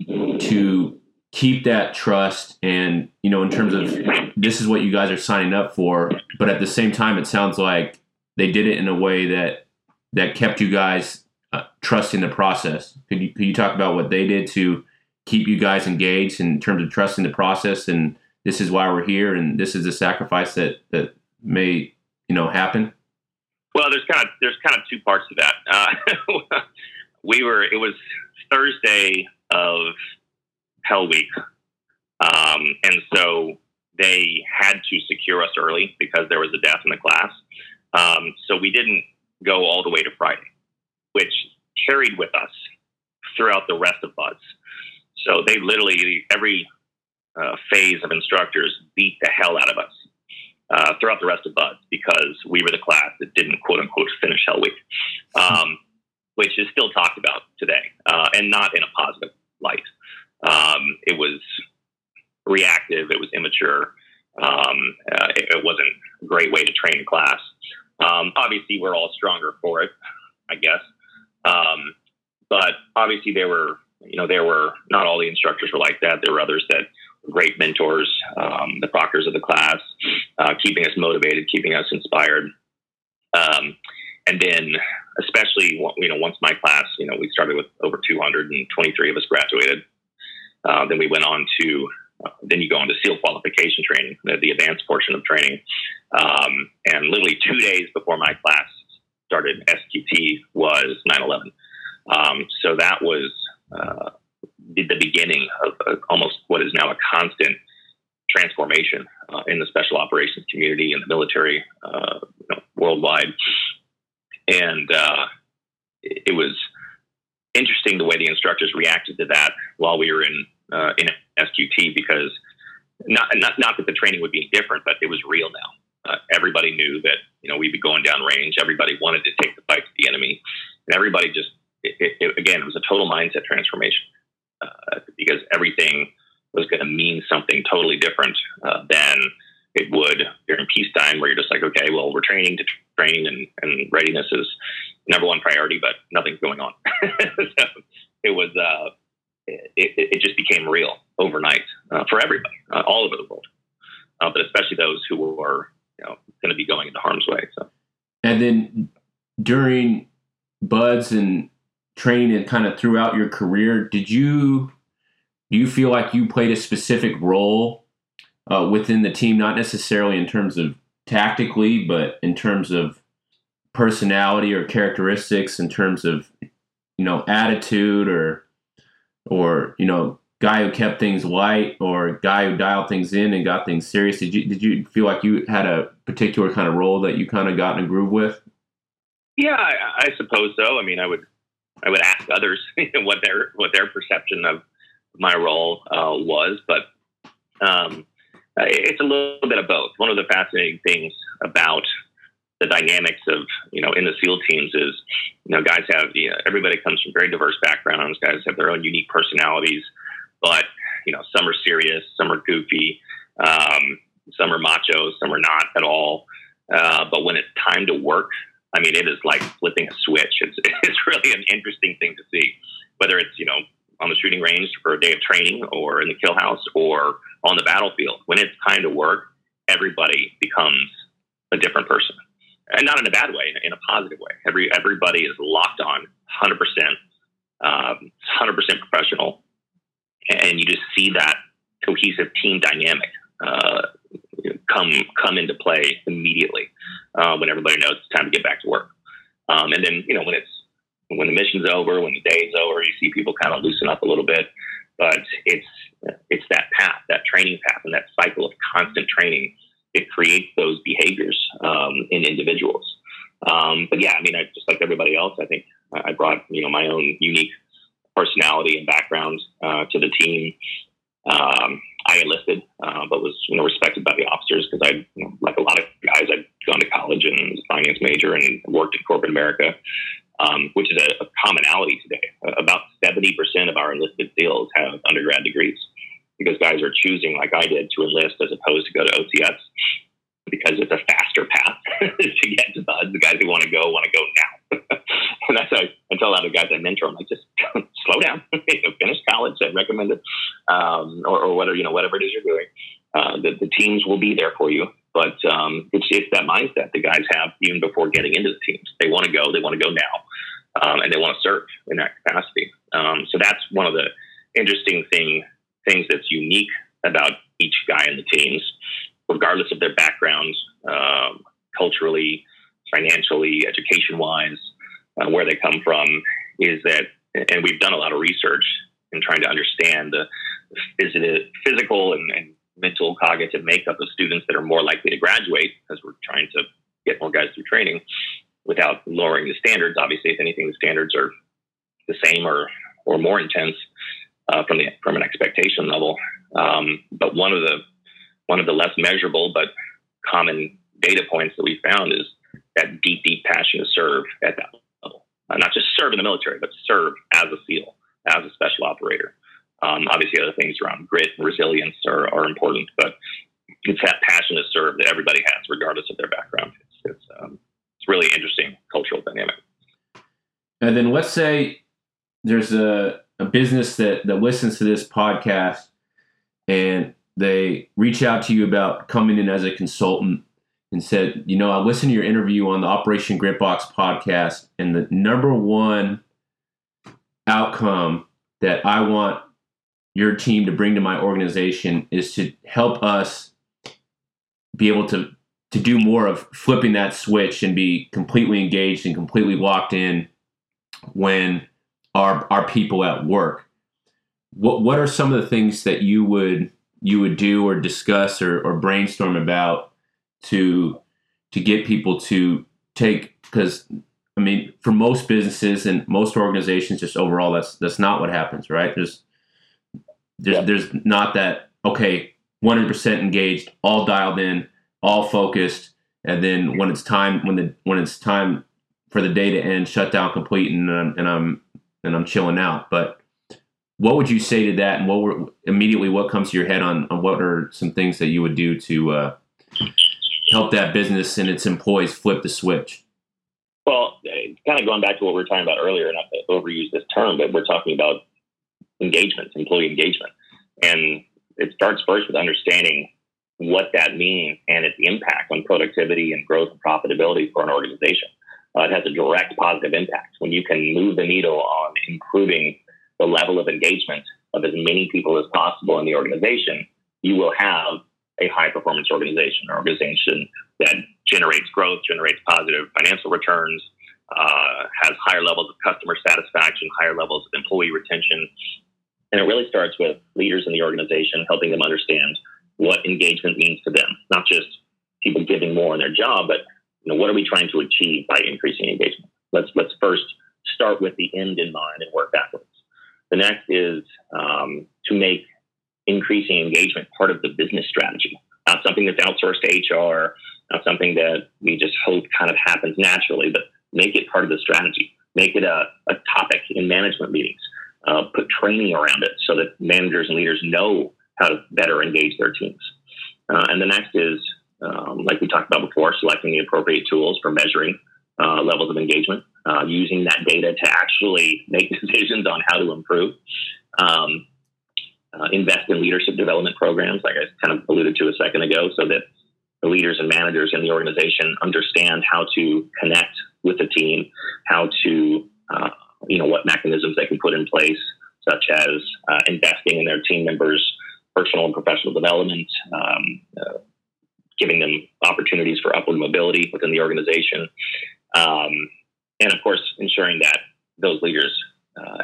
to keep that trust and you know in terms of this is what you guys are signing up for but at the same time it sounds like they did it in a way that that kept you guys uh, trusting the process could you could you talk about what they did to keep you guys engaged in terms of trusting the process and this is why we're here and this is the sacrifice that that may you know happen? Well there's kind of there's kind of two parts to that. Uh, we were it was thursday of hell week. Um, and so they had to secure us early because there was a death in the class. Um, so we didn't go all the way to friday which carried with us throughout the rest of BUD/S so they literally every uh, phase of instructors beat the hell out of us uh, throughout the rest of BUD/S because we were the class that didn't quote unquote finish Hell Week, um, which is still talked about today uh, and not in a positive light. Um, it was reactive, it was immature, um, uh, it, it, wasn't a great way to train a class. Um, obviously, we're all stronger for it, I guess. Um, but obviously, there were you know there were not all the instructors were like that. There were others that great mentors, um, the proctors of the class, uh, keeping us motivated, keeping us inspired. Um, and then, especially you know, once my class, you know, we started with over 223 of us graduated. Uh, then we went on to uh, then you go on to SEAL qualification training, the, the advanced portion of training. Um, and literally two days before my class started, SQT was 9/11. Um, so that was uh, the, the beginning of almost what is now a constant transformation uh, in the special operations community and the military uh, you know, worldwide. And uh, it, it, was interesting the way the instructors reacted to that while we were in uh, in SQT because not, not not that the training would be different, but it was real now. Uh, everybody knew that you know we'd be going down range. Everybody wanted to take the fight to the enemy, and everybody just it, it, again it was a total mindset transformation uh, because everything was going to mean something totally different uh, than it would during peacetime, where you're just like, okay, well, we're training to train, and, and readiness is number one priority, but nothing's going on. so it was, uh, it, it, just became real overnight uh, for everybody, uh, all over the world, uh, but especially those who were, you know, going to be going into harm's way. So, and then during BUD/S and training and kind of throughout your career, did you do you feel like you played a specific role uh, within the team, not necessarily in terms of tactically, but in terms of personality or characteristics, in terms of you know attitude or or you know guy who kept things light or guy who dialed things in and got things serious? Did you did you feel like you had a particular kind of role that you kind of got in a groove with? Yeah, I, I suppose so. I mean, I would I would ask others what their what their perception of my role uh, was, but um, it's a little bit of both. One of the fascinating things about the dynamics of you know in the SEAL teams is you know guys have you know, everybody comes from very diverse backgrounds. Guys have their own unique personalities, but you know some are serious, some are goofy, um, some are macho, some are not at all. Uh, but when it's time to work, I mean, it is like flipping a switch. It's it's really an interesting thing to see, whether it's you know on the shooting range for a day of training, or in the kill house, or on the battlefield. When it's time to work, everybody becomes a different person and not in a bad way, in a positive way. Every everybody is locked on, hundred percent, um, hundred percent professional, and you just see that cohesive team dynamic uh, come come into play immediately uh, when everybody knows it's time to get back to work. Um, and then you know when it's when the mission's over, when the day's over, you see people kind of loosen up a little bit. But it's it's that path, that training path, and that cycle of constant training it creates those behaviors um, in individuals. Um, but yeah, I mean, I, just like everybody else, I think I brought you know my own unique personality and background uh, to the team. Um, I enlisted, uh, but was you know respected by the officers because I, you know, like a lot of guys, I'd gone to college and was a finance major and worked in corporate America, um, which is a, a commonality today. About seventy percent of our enlisted SEALs have undergrad degrees because guys are choosing, like I did, to enlist as opposed to go to OCS because it's a faster path to get to the. The guys who want to go want to go now. and that's why I tell a lot of guys I mentor, I'm like, just slow down, finish college. I recommend it, um, or, or whatever you know, whatever it is you're doing. Uh, the, the teams will be there for you, but um, it's, it's that mindset the guys have even before getting into the teams. They want to go, they want to go now, um, and they want to serve in that capacity. Um, so that's one of the interesting thing things that's unique about each guy in the teams, regardless of their backgrounds, um, culturally, financially, education wise, uh, where they come from, is that, and we've done a lot of research in trying to understand the physical and, and mental cognitive makeup of students that are more likely to graduate, because we're trying to get more guys through training without lowering the standards. Obviously, if anything, the standards are the same or or more intense uh, from the from an expectation level. Um, but one of the one of the less measurable but common data points that we found is that deep, deep passion to serve at that level. Uh, not just serve in the military, but serve as a SEAL, as a special operator. Um, obviously, other things around grit and resilience are, are important, but it's that passion to serve that everybody has, regardless of their background. It's, it's, um, it's really interesting cultural dynamic. And then let's say there's a a business that that listens to this podcast and they reach out to you about coming in as a consultant and said, you know, I listened to your interview on the Operation Gritbox podcast, and the number one outcome that I want your team to bring to my organization is to help us be able to to do more of flipping that switch and be completely engaged and completely locked in when our our people at work. What what are some of the things that you would you would do or discuss or, or brainstorm about to to get people to take because I mean for most businesses and most organizations just overall that's that's not what happens right there's there's yeah. there's not that okay 100% engaged all dialed in all focused and then when it's time when the when it's time for the day to end shut down complete and, and I'm and I'm chilling out. But what would you say to that? And what were immediately what comes to your head on, on what are some things that you would do to uh, help that business and its employees flip the switch? Well, kind of going back to what we were talking about earlier, not to overuse this term, but we're talking about engagement, employee engagement. And it starts first with understanding what that means and its impact on productivity and growth and profitability for an organization uh, it has a direct positive impact. When you can move the needle on improving the level of engagement of as many people as possible in the organization, you will have a high performance organization, an organization that generates growth, generates positive financial returns, uh, has higher levels of customer satisfaction, higher levels of employee retention, And it really starts with leaders in the organization helping them understand what engagement means to them, not just people giving more in their job, but you know, what are we trying to achieve by increasing engagement? Let's let's first start with the end in mind and work backwards. The next is um, to make increasing engagement part of the business strategy, not something that's outsourced to HR, not something that we just hope kind of happens naturally, but make it part of the strategy. Make it a, a topic in management meetings. Uh, put training around it so that managers and leaders know how to better engage their teams. Uh, and the next is, um, like we talked about before, selecting the appropriate tools for measuring uh, levels of engagement, uh, using that data to actually make decisions on how to improve. Um, uh, invest in leadership development programs, like I kind of alluded to a second ago, so that the leaders and managers in the organization understand how to connect with the team, how to, uh, you know, what mechanisms they can put in place, such as uh, investing in their team members' personal and professional development, um, uh, giving them opportunities for upward mobility within the organization, um, and of course, ensuring that those leaders uh,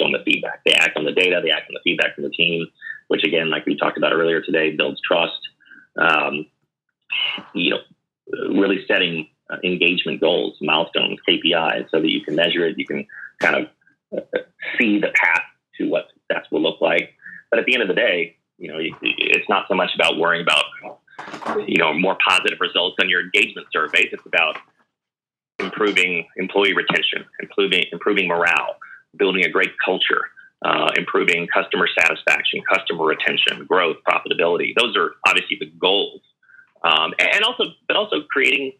act on the feedback. They act on the data, they act on the feedback from the team, which again, like we talked about earlier today, builds trust. Um, you know, really setting uh, engagement goals, milestones, KPIs, so that you can measure it, you can kind of uh, see the path to what success will look like. But at the end of the day, you know, it's not so much about worrying about, you know, more positive results on your engagement surveys. It's about improving employee retention, improving improving morale, building a great culture, uh, improving customer satisfaction, customer retention, growth, profitability. Those are obviously the goals, um, and also, but also creating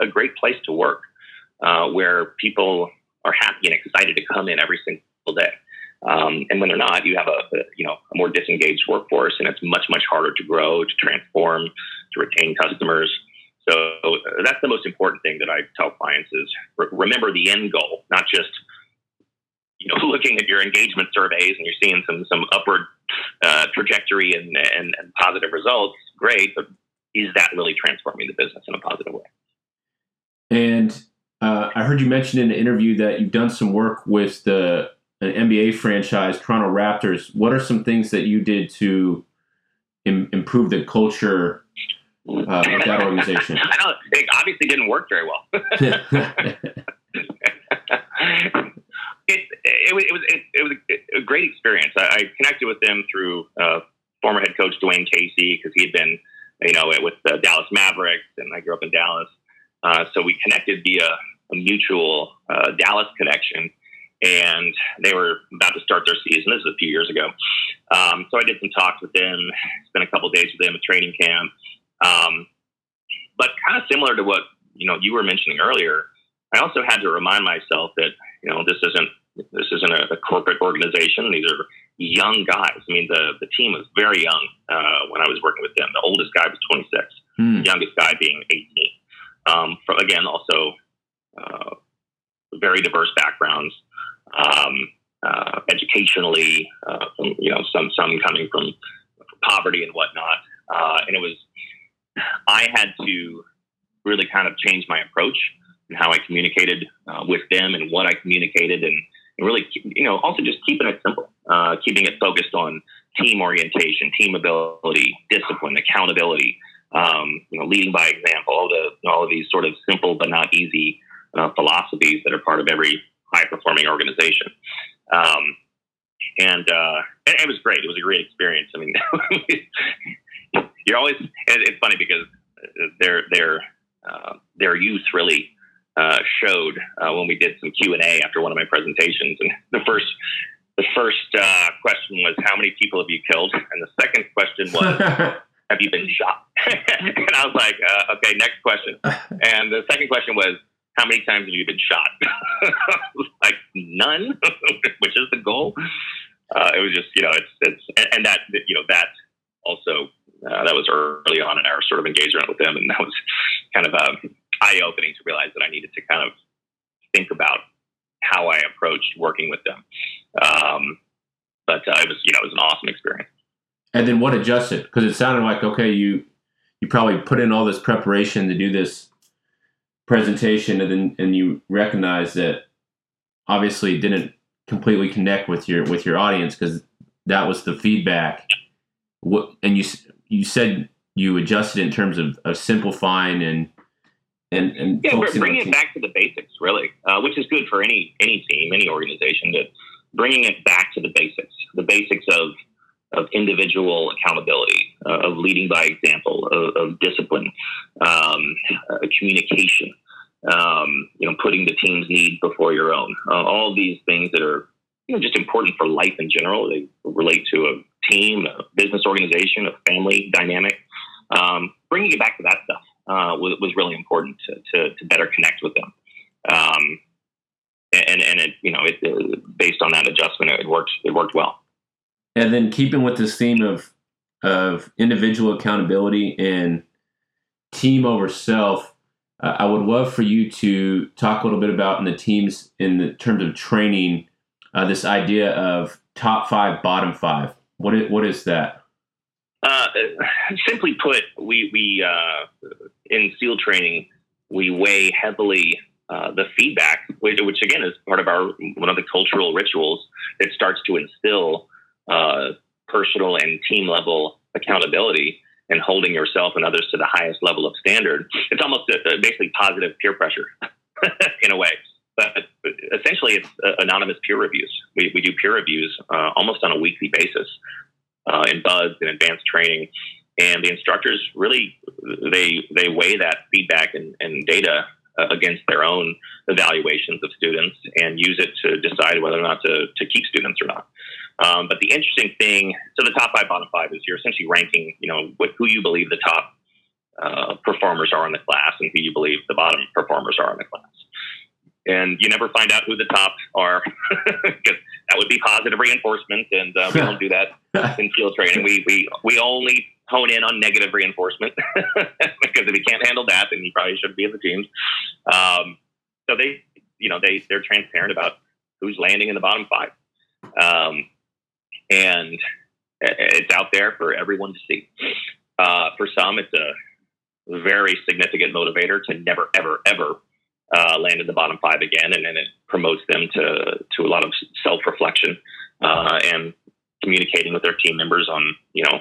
a, great place to work uh, where people are happy and excited to come in every single day. Um, and when they're not, you have a, a, you know a more disengaged workforce, and it's much much harder to grow, to transform, to retain customers. So uh, that's the most important thing that I tell clients is re- remember the end goal, not just you know looking at your engagement surveys and you're seeing some some upward uh, trajectory and, and, and positive results. Great, but is that really transforming the business in a positive way? And uh, I heard you mention in an interview that you've done some work with the an NBA franchise, Toronto Raptors. What are some things that you did to Im- improve the culture uh, of that organization? I don't. It obviously didn't work very well. it, it, it, was it, it was a great experience. I, I connected with them through uh, former head coach Dwane Casey because he had been, you know, with the Dallas Mavericks, and I grew up in Dallas. Uh, so we connected via a mutual uh, Dallas connection, and they were about to start their season. This was a few years ago. Um, so I did some talks with them, spent a couple days with them at training camp. Um, but kind of similar to what you know you were mentioning earlier, I also had to remind myself that you know this isn't this isn't a, a corporate organization. These are young guys. I mean, the the team was very young uh, when I was working with them. The oldest guy was 26, hmm. the youngest guy being 18. Um, from, again, also uh, very diverse backgrounds, um, uh, educationally, uh, from, you know, some some coming from poverty and whatnot, uh, and it was I had to really kind of change my approach and how I communicated uh, with them and what I communicated and, and, really, you know, also just keeping it simple, uh, keeping it focused on team orientation, team ability, discipline, accountability, um, you know, leading by example, all, the, all of these sort of simple but not easy uh, philosophies that are part of every high performing organization. Um, and, uh, and it was great. It was a great experience. I mean, you're always, it's funny because their, their, uh, their youth really uh, showed uh, when we did some Q and A after one of my presentations. And the first, the first uh, question was, "How many people have you killed?" And the second question was, have you been shot? and I was like, uh, okay, next question. And the second question was, how many times have you been shot? like none, which is the goal. Uh, it was just, you know, it's, it's, and, and that, you know, that also, uh, that was early on in our sort of engagement with them. And that was kind of um, eye opening to realize that I needed to kind of think about how I approached working with them. Um, but uh, it was, you know, it was an awesome experience and then what adjusted? Because it sounded like okay, you you probably put in all this preparation to do this presentation, and then and you recognize that obviously didn't completely connect with your with your audience because that was the feedback. What and you you said you adjusted in terms of, of simplifying and and and yeah, bringing it back to the basics, really, uh, which is good for any any team, any organization. That bringing it back to the basics, the basics of of individual accountability, uh, of leading by example, of, of discipline, um, uh, communication, um, you know, putting the team's needs before your own. Uh, all these things that are you know just important for life in general. They relate to a team, a business organization, a family dynamic. Um, bringing it back to that stuff uh, was, was, really important to, to, to, better connect with them. Um, and and it you know it, uh, based on that adjustment, it worked it worked well. And then keeping with this theme of of individual accountability and team over self, uh, I would love for you to talk a little bit about in the teams in the terms of training uh, this idea of top five, bottom five. What is, what is that? Uh, simply put, we we uh, in SEAL training we weigh heavily uh, the feedback, which, which, again is part of our one of the cultural rituals that starts to instill uh, personal and team level accountability and holding yourself and others to the highest level of standard. It's almost a, a basically positive peer pressure in a way. But essentially, it's uh, anonymous peer reviews. We, we do peer reviews uh, almost on a weekly basis uh, in BUD/S and advanced training, and the instructors really they they weigh that feedback and, and data uh, against their own evaluations of students and use it to decide whether or not to, to keep students or not. Um, but the interesting thing, so the top five, bottom five is you're essentially ranking, you know, what, who you believe the top uh, performers are in the class and who you believe the bottom performers are in the class. And you never find out who the tops are because that would be positive reinforcement, and uh, we don't do that in field training. We we we only hone in on negative reinforcement because if you can't handle that, then you probably shouldn't be in the teams. Um, so they, you know, they they're transparent about who's landing in the bottom five. Um, and it's out there for everyone to see. Uh, for some, it's a very significant motivator to never, ever, ever uh, land in the bottom five again, and then it promotes them to to a lot of self reflection uh, and communicating with their team members on you know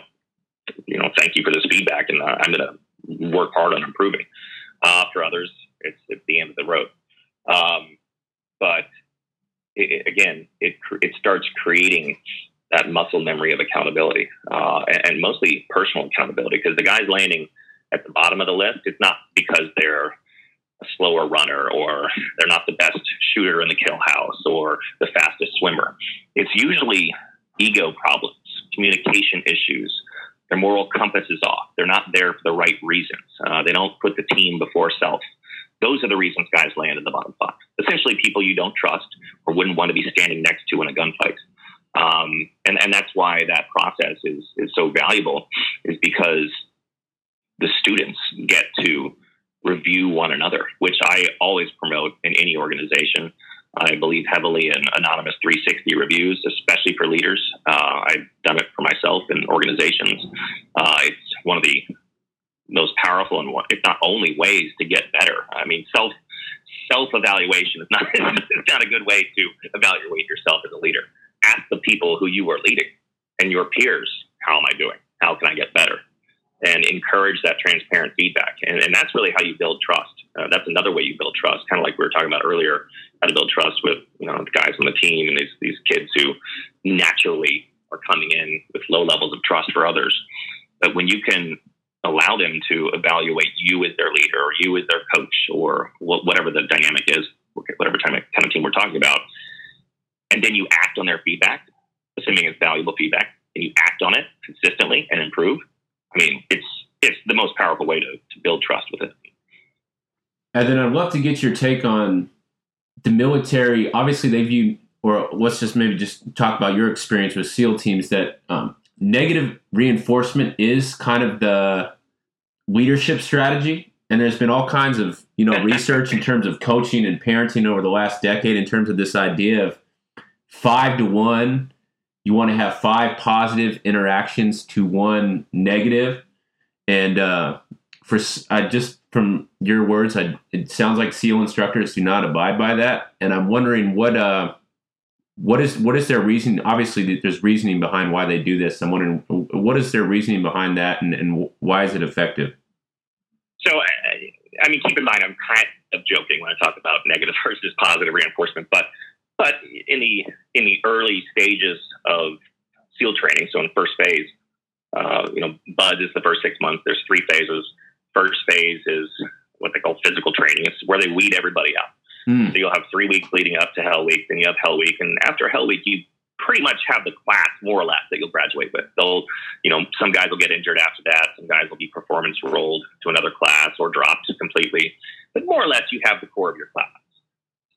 you know thank you for this feedback, and uh, I'm going to work hard on improving. Uh, for others, it's it's the end of the road. Um, but it, again, it it starts creating that muscle memory of accountability uh, and, and, mostly personal accountability because the guys landing at the bottom of the list, it's not because they're a slower runner or they're not the best shooter in the kill house or the fastest swimmer. It's usually ego problems, communication issues. Their moral compass is off. They're not there for the right reasons. Uh, they don't put the team before self. Those are the reasons guys land in the bottom five. Essentially, people you don't trust or wouldn't want to be standing next to in a gunfight. Um, and, and that's why that process is, is so valuable, is because the students get to review one another, which I always promote in any organization. I believe heavily in anonymous 360 reviews, especially for leaders. Uh, I've done it for myself in organizations. Uh, it's one of the most powerful and, if not only, ways to get better. I mean, self self evaluation is not is not a good way to evaluate yourself as a leader ask the people who you are leading and your peers, how am I doing? How can I get better? And encourage that transparent feedback. And, and that's really how you build trust. Uh, that's another way you build trust, kind of like we were talking about earlier, how to build trust with you know the guys on the team and these, these kids who naturally are coming in with low levels of trust for others. But when you can allow them to evaluate you as their leader or you as their coach or whatever the dynamic is, whatever kind of team we're talking about, and then you act on their feedback, assuming it's valuable feedback, and you act on it consistently and improve. I mean, it's it's the most powerful way to, to build trust with it. And then I'd love to get your take on the military. Obviously, they view, or let's just maybe just talk about your experience with SEAL teams that um, negative reinforcement is kind of the leadership strategy. And there's been all kinds of you know research in terms of coaching and parenting over the last decade in terms of this idea of five to one. You want to have five positive interactions to one negative. And uh, for I just from your words, I, it sounds like SEAL instructors do not abide by that. And I'm wondering what uh, what is what is their reason? Obviously, there's reasoning behind why they do this. I'm wondering what is their reasoning behind that, and, and why is it effective? So, I mean, keep in mind, I'm kind of joking when I talk about negative versus positive reinforcement, but but in the in the early stages of SEAL training, so in first phase, uh, you know, BUD is the first six months. There's three phases. First phase is what they call physical training. It's where they weed everybody out. Mm. So you'll have three weeks leading up to Hell Week, then you have Hell Week, and after Hell Week, you pretty much have the class more or less that you'll graduate with. They'll, you know, some guys will get injured after that. Some guys will be performance rolled to another class or dropped completely. But more or less, you have the core of your class.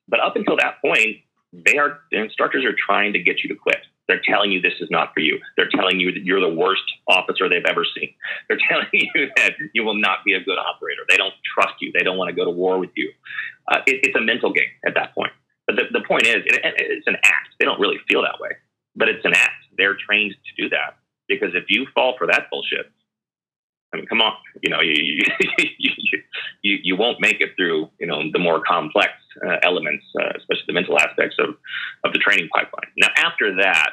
But up until that point, they are the instructors are trying to get you to quit. They're telling you this is not for you. They're telling you that you're the worst officer they've ever seen. They're telling you that you will not be a good operator. They don't trust you. They don't want to go to war with you. Uh, it, it's a mental game at that point. But the, the point is, it, it's an act. They don't really feel that way, but it's an act. They're trained to do that because if you fall for that bullshit, I mean, come on, you know, you you, you, you won't make it through, you know, the more complex uh, elements, uh, especially the mental aspects of, of the training pipeline. Now, after that,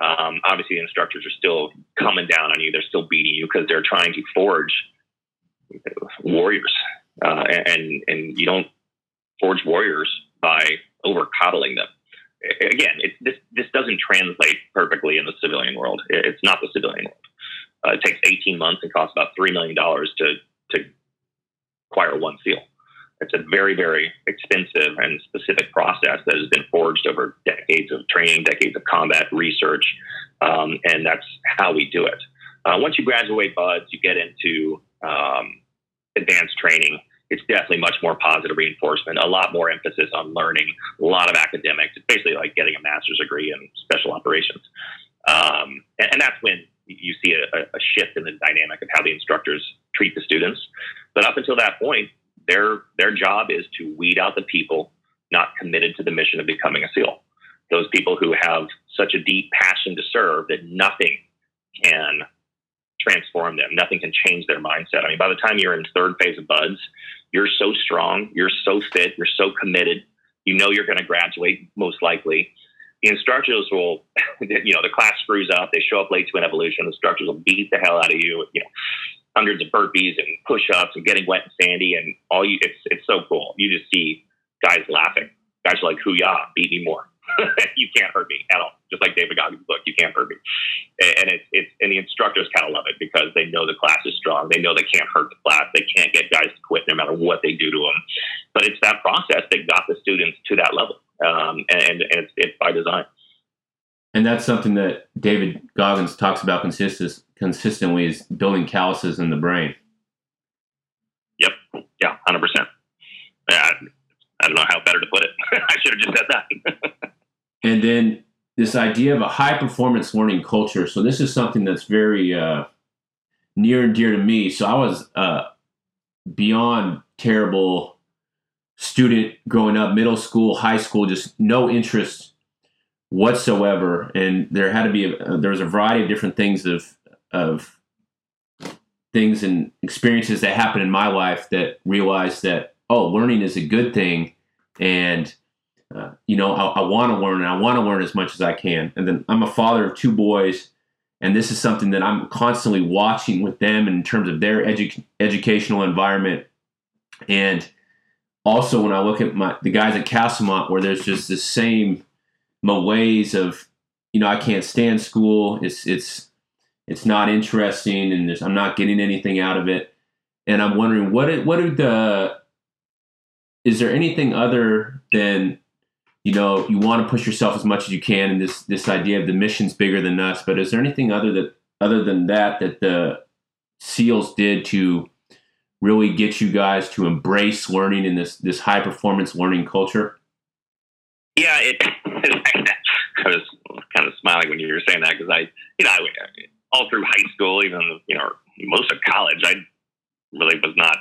um, obviously the instructors are still coming down on you. They're still beating you because they're trying to forge warriors. Uh, and, and you don't forge warriors by over coddling them. Again, it, this, this doesn't translate perfectly in the civilian world. It's not the civilian world. Uh, it takes 18 months and costs about $3 million to, to acquire one SEAL. It's a very, very expensive and specific process that has been forged over decades of training, decades of combat research, um, and that's how we do it. Uh, once you graduate BUD/S, you get into um, advanced training. It's definitely much more positive reinforcement, a lot more emphasis on learning, a lot of academics. It's basically like getting a master's degree in special operations. Um, and, and, that's when you see a, a shift in the dynamic of how the instructors treat the students. But up until that point, their their job is to weed out the people not committed to the mission of becoming a SEAL. Those people who have such a deep passion to serve that nothing can transform them. Nothing can change their mindset. I mean, by the time you're in third phase of BUD/S, you're so strong, you're so fit, you're so committed. You know you're going to graduate most likely. The instructors will, you know, the class screws up. They show up late to an evolution. The instructors will beat the hell out of you. You know, hundreds of burpees and push-ups and getting wet and sandy and all you it's it's so cool you just see guys laughing guys are like hoo-yah beat me more you can't hurt me at all just like david goggins book you can't hurt me and it's it's and the instructors kind of love it because they know the class is strong they know they can't hurt the class they can't get guys to quit no matter what they do to them but it's that process that got the students to that level um, and, and it's, it's by design and that's something that David Goggins talks about consist- consistently is building calluses in the brain. Yep. Yeah, 100%. Yeah, I don't know how better to put it. I should have just said that. and then this idea of a high performance learning culture. So this is something that's very uh, near and dear to me. So I was uh, beyond terrible student growing up, middle school, high school, just no interest whatsoever. And there had to be a, there was a variety of different things of of things and experiences that happened in my life that realized that oh, learning is a good thing, and uh, you know I, I want to learn and I want to learn as much as I can. And then I'm a father of two boys. And this is something that I'm constantly watching with them in terms of their edu- educational environment. And also, when I look at my the guys at Castlemont, where there's just the same malaise of you know I can't stand school. It's it's it's not interesting, and I'm not getting anything out of it. And I'm wondering what it, what are the is there anything other than you know you want to push yourself as much as you can, and this this idea of the mission's bigger than us. But is there anything other that other than that that the SEALs did to really get you guys to embrace learning in this this high performance learning culture? Yeah, it, I was kind of smiling when you were saying that because I, you know, I, all through high school, even you know, most of college, I really was not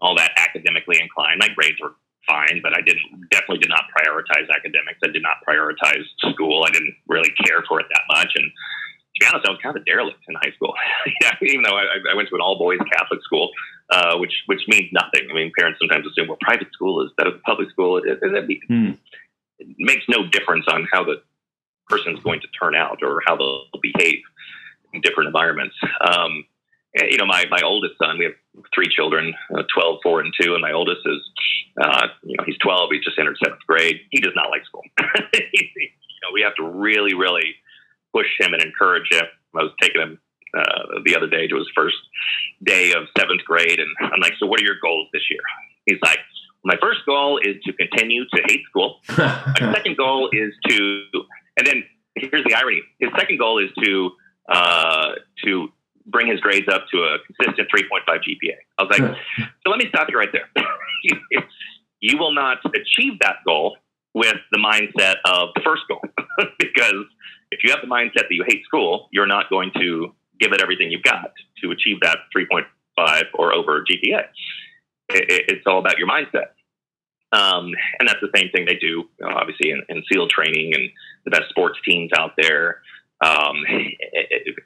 all that academically inclined. My grades were fine, but I didn't definitely did not prioritize academics. I did not prioritize school. I didn't really care for it that much, and to be honest, I was kind of a derelict in high school. yeah, even though I, I went to an all boys Catholic school, uh, which which means nothing. I mean, parents sometimes assume, well, private school is better than public school. It, that? Hmm makes no difference on how the person's going to turn out or how they'll behave in different environments. Um, you know, my, my oldest son, we have three children, uh, 12, 4, and 2, and my oldest is, uh, you know, he's 12, he just entered seventh grade. He does not like school. you know, we have to really, really push him and encourage him. I was taking him uh, the other day to his first day of seventh grade, and I'm like, so what are your goals this year? He's like, my first goal is to continue to hate school. my second goal is to, and then here's the irony. His second goal is to uh, to bring his grades up to a consistent 3.5 GPA. I was like, so let me stop you right there. you will not achieve that goal with the mindset of the first goal, because if you have the mindset that you hate school, you're not going to give it everything you've got to achieve that 3.5 or over GPA. It, it's all about your mindset. Um, and that's the same thing they do, you know, obviously, in, in SEAL training and the best sports teams out there. Um,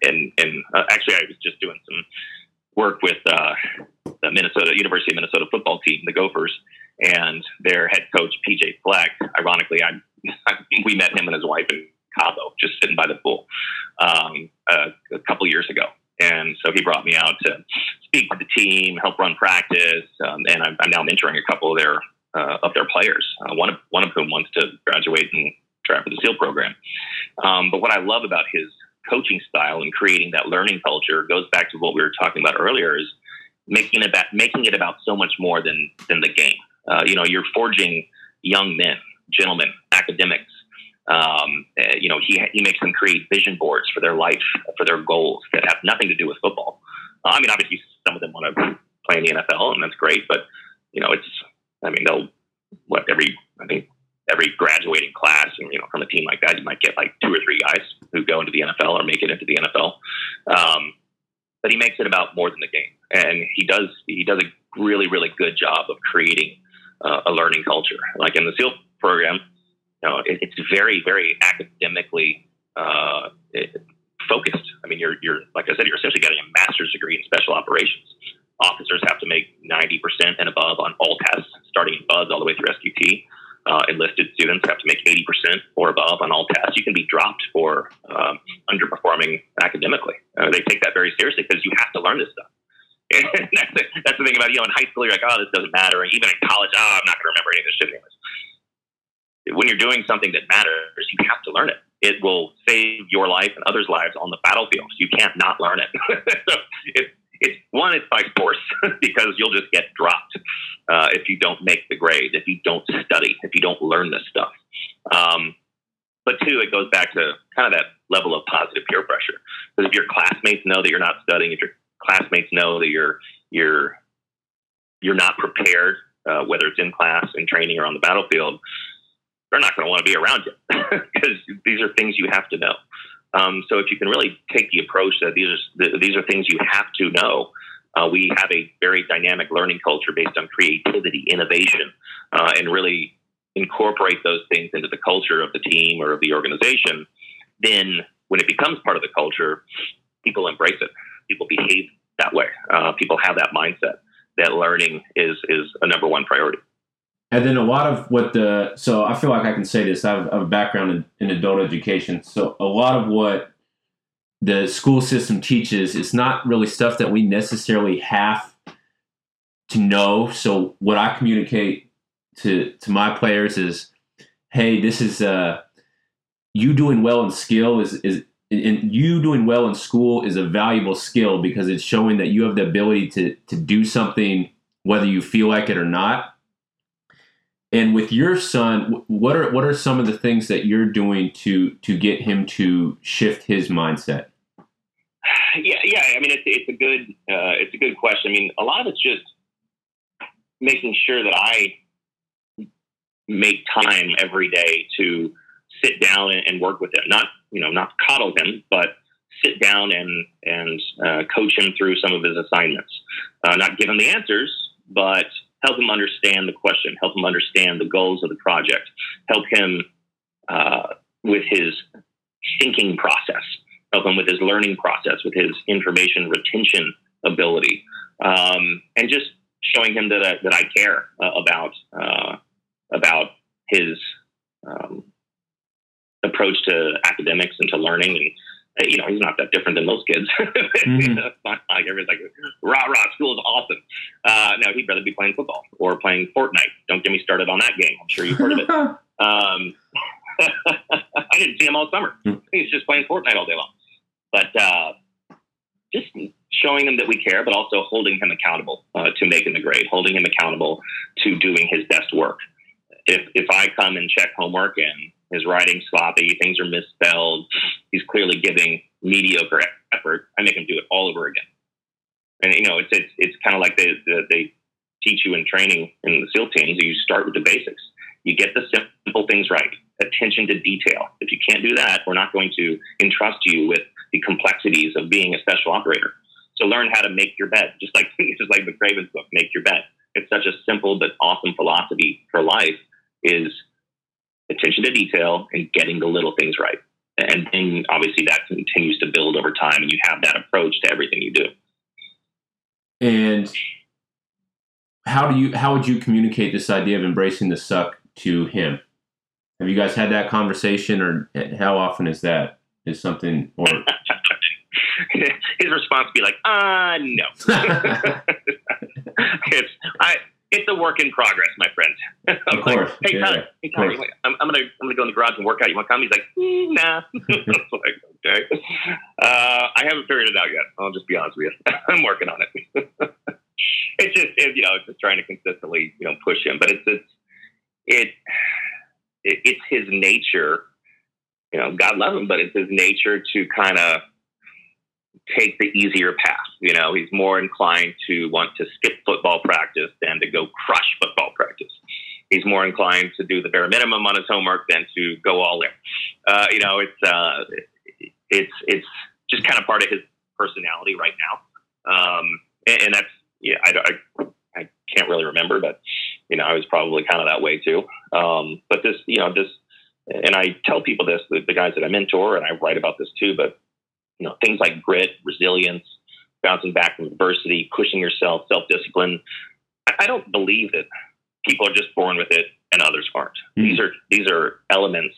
and and uh, actually, I was just doing some work with uh, the Minnesota University of Minnesota football team, the Gophers, and their head coach PJ Fleck. Ironically, I, I we met him and his wife in Cabo, just sitting by the pool, um, a, a couple years ago. And so he brought me out to speak with the team, help run practice, um, and I'm, I'm, now mentoring a couple of their uh, of their players. Uh, one of one of whom wants to graduate and try for the SEAL program. Um, but what I love about his coaching style and creating that learning culture goes back to what we were talking about earlier: is making it about making it about so much more than than the game. Uh, you know, you're forging young men, gentlemen, academics. Um, uh, you know, he he makes them create vision boards for their life, for their goals that have nothing to do with football. Uh, I mean, obviously, some of them want to play in the NFL, and that's great. But you know, it's I mean, they'll what every I think every graduating class, and you know, from a team like that, you might get like two or three guys who go into the NFL or make it into the NFL. Um, but he makes it about more than the game, and he does he does a really really good job of creating uh, a learning culture. Like in the SEAL program, you know, it, it's very very academically uh, it, focused. I mean, you're you're like I said, you're essentially getting a master's degree in special operations. Officers have to make 90% and above on all tests, starting in BUD/S all the way through SQT uh, enlisted students have to make 80% or above on all tests. You can be dropped for um, underperforming academically. Uh, they take that very seriously because you have to learn this stuff. That's, the, that's the thing about, you know, in high school, you're like, oh, this doesn't matter. And even in college, oh, I'm not going to remember any of this shit anyways. When you're doing something that matters, you have to learn it. It will save your life and others' lives on the battlefield. You can't not learn it. so it, it's one, it's by force because you'll just get dropped uh, if you don't make the grade, if you don't study, if you don't learn this stuff. Um, but two, it goes back to kind of that level of positive peer pressure. Because if your classmates know that you're not studying, if your classmates know that you're you're you're not prepared, uh, whether it's in class, in training, or on the battlefield, they're not going to want to be around you because these are things you have to know. Um, so if you can really take the approach that these are these are things you have to know, uh, we have a very dynamic learning culture based on creativity, innovation, uh, and really incorporate those things into the culture of the team or of the organization. Then, when it becomes part of the culture, people embrace it. People behave that way. Uh, people have that mindset that learning is is a number one priority. And then a lot of what the so I feel like I can say this. I have, I have a background in, in, adult education, so a lot of what the school system teaches is not really stuff that we necessarily have to know. So what I communicate to to my players is, hey, this is uh, you doing well in skill is is and you doing well in school is a valuable skill because it's showing that you have the ability to to do something whether you feel like it or not and with your son, what are what are some of the things that you're doing to to get him to shift his mindset? Yeah, yeah. I mean, it's it's a good uh, it's a good question. I mean, a lot of it's just making sure that I make time every day to sit down and, and work with him. Not you know not coddle him, but sit down and and uh, coach him through some of his assignments. Uh, not give him the answers, but help him understand the question, help him understand the goals of the project, help him uh, with his thinking process, help him with his learning process, with his information retention ability, um, and just showing him that I, that I care uh, about uh, about his um, approach to academics and to learning. And you know, he's not that different than most kids. mm-hmm. not like everybody's like, rah rah, school is awesome. Uh, no, he'd rather be playing football or playing Fortnite. Don't get me started on that game. I'm sure you've heard of it. um, I didn't see him all summer. Hmm. He's just playing Fortnite all day long. But uh, just showing him that we care, but also holding him accountable uh, to making the grade, holding him accountable to doing his best work. If if I come and check homework and his writing sloppy, things are misspelled, he's clearly giving mediocre effort, I make him do it all over again. And you know, it's it's it's kind of like they, they teach you in training in the SEAL teams. You start with the basics. You get the simple things right. Attention to detail. If you can't do that, we're not going to entrust you with the complexities of being a special operator. So learn how to make your bed, just like just like McRaven's book, Make Your Bed. It's such a simple but awesome philosophy for life is attention to detail and getting the little things right. And then obviously that continues to build over time and you have that approach to everything you do. And how do you how would you communicate this idea of embracing the suck to him? Have you guys had that conversation or how often is that? Is something or his response would be like, uh, no. it's I. It's a work in progress, my friend. of course. Like, hey, yeah, Tyler, hey, Tyler, I'm, I'm, gonna I'm gonna go in the garage and work out. You want to come? He's like, mm, nah. like, okay. Uh, I haven't figured it out yet. I'll just be honest with you. I'm working on it. it's just it, you know, it's just trying to consistently you know push him, but it's it's it, it it's his nature. You know, God love him, but it's his nature to kind of take the easier path. You know, he's more inclined to want to skip football practice than to go crush football practice. He's more inclined to do the bare minimum on his homework than to go all in. Uh, you know, it's uh, it's it's just kind of part of his personality right now, um, and, and, that's yeah. I, I, I can't really remember, but you know, I was probably kind of that way too. Um, but this, you know, this, and I tell people this, the, the guys that I mentor, and I write about this too, but you know, things like grit, resilience, bouncing back from adversity, pushing yourself, self discipline. I don't believe that people are just born with it and others aren't. Mm-hmm. These are these are elements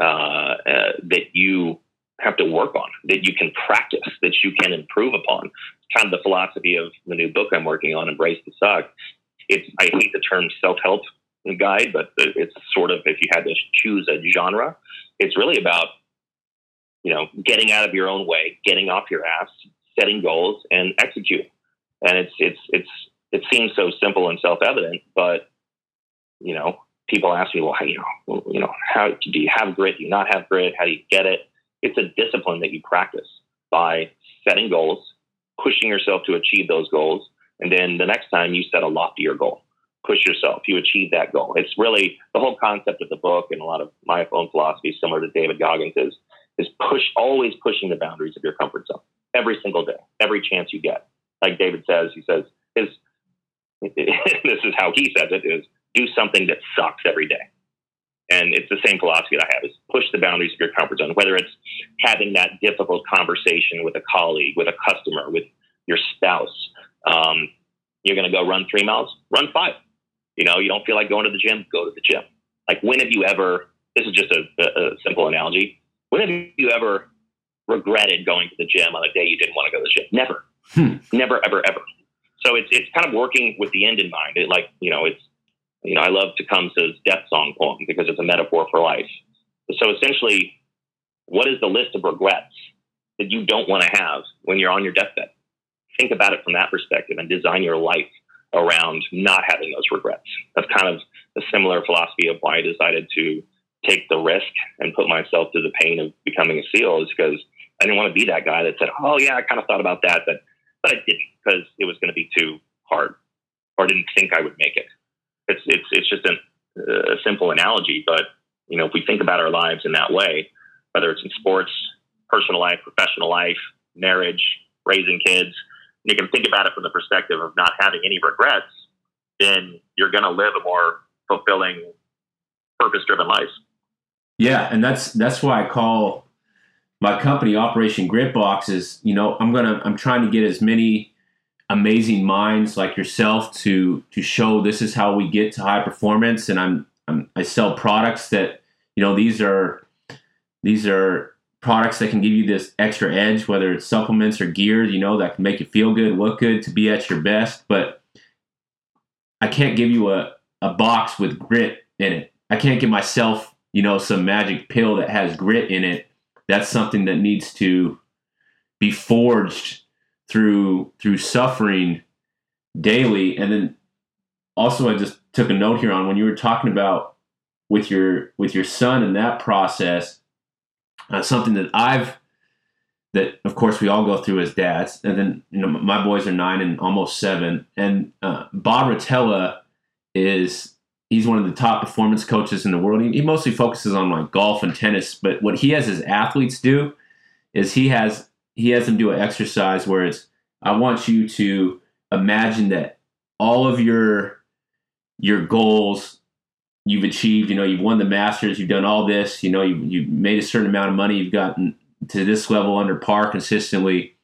uh, uh, that you have to work on, that you can practice, that you can improve upon. It's kind of the philosophy of the new book I'm working on, Embrace the Suck. It's I hate the term self help guide, but it's sort of if you had to choose a genre, it's really about you know, getting out of your own way, getting off your ass, setting goals, and executing. And it's it's it's it seems so simple and self evident, but you know, people ask me, well, how, you know, you know, how do you have grit? Do you not have grit? How do you get it? It's a discipline that you practice by setting goals, pushing yourself to achieve those goals, and then the next time you set a loftier goal, push yourself, you achieve that goal. It's really the whole concept of the book and a lot of my own philosophy, similar to David Goggins, is is push always pushing the boundaries of your comfort zone every single day, every chance you get. Like David says, he says is this is how he says it is do something that sucks every day. And it's the same philosophy that I have is push the boundaries of your comfort zone, whether it's having that difficult conversation with a colleague, with a customer, with your spouse. Um, you're going to go run three miles, run five. You know, you don't feel like going to the gym, go to the gym. Like when have you ever, this is just a, a, a simple analogy. When have you ever regretted going to the gym on a day you didn't want to go to the gym? Never, hmm. never, ever, ever. So it's it's kind of working with the end in mind. It like you know it's you know I love Tecumseh's death song poem because it's a metaphor for life. So essentially, what is the list of regrets that you don't want to have when you're on your deathbed? Think about it from that perspective and design your life around not having those regrets. That's kind of a similar philosophy of why I decided to take the risk and put myself through the pain of becoming a SEAL is because I didn't want to be that guy that said, "Oh yeah, I kind of thought about that, but but I didn't because it was going to be too hard, or didn't think I would make it." It's it's it's just a, uh, a simple analogy, but you know, if we think about our lives in that way, whether it's in sports, personal life, professional life, marriage, raising kids, you can think about it from the perspective of not having any regrets, then you're going to live a more fulfilling, purpose-driven life. Yeah, and that's that's why I call my company Operation Grit Box. Is you know I'm gonna I'm trying to get as many amazing minds like yourself to to show this is how we get to high performance, and I'm, I'm I sell products that you know these are these are products that can give you this extra edge, whether it's supplements or gear, you know, that can make you feel good, look good, to be at your best. But I can't give you a, a box with grit in it. I can't give myself, you know, some magic pill that has grit in it. That's something that needs to be forged through through suffering daily. And then also I just took a note here on when you were talking about with your with your son and that process, uh, something that I've that of course we all go through as dads, and then you know my boys are nine and almost seven, and uh, Bob Rotella is he's one of the top performance coaches in the world. He, he mostly focuses on like golf and tennis, but what he has his athletes do is he has he has them do an exercise where it's I want you to imagine that all of your your goals you've achieved you know you've won the masters you've done all this you know you, you've made a certain amount of money you've gotten to this level under par consistently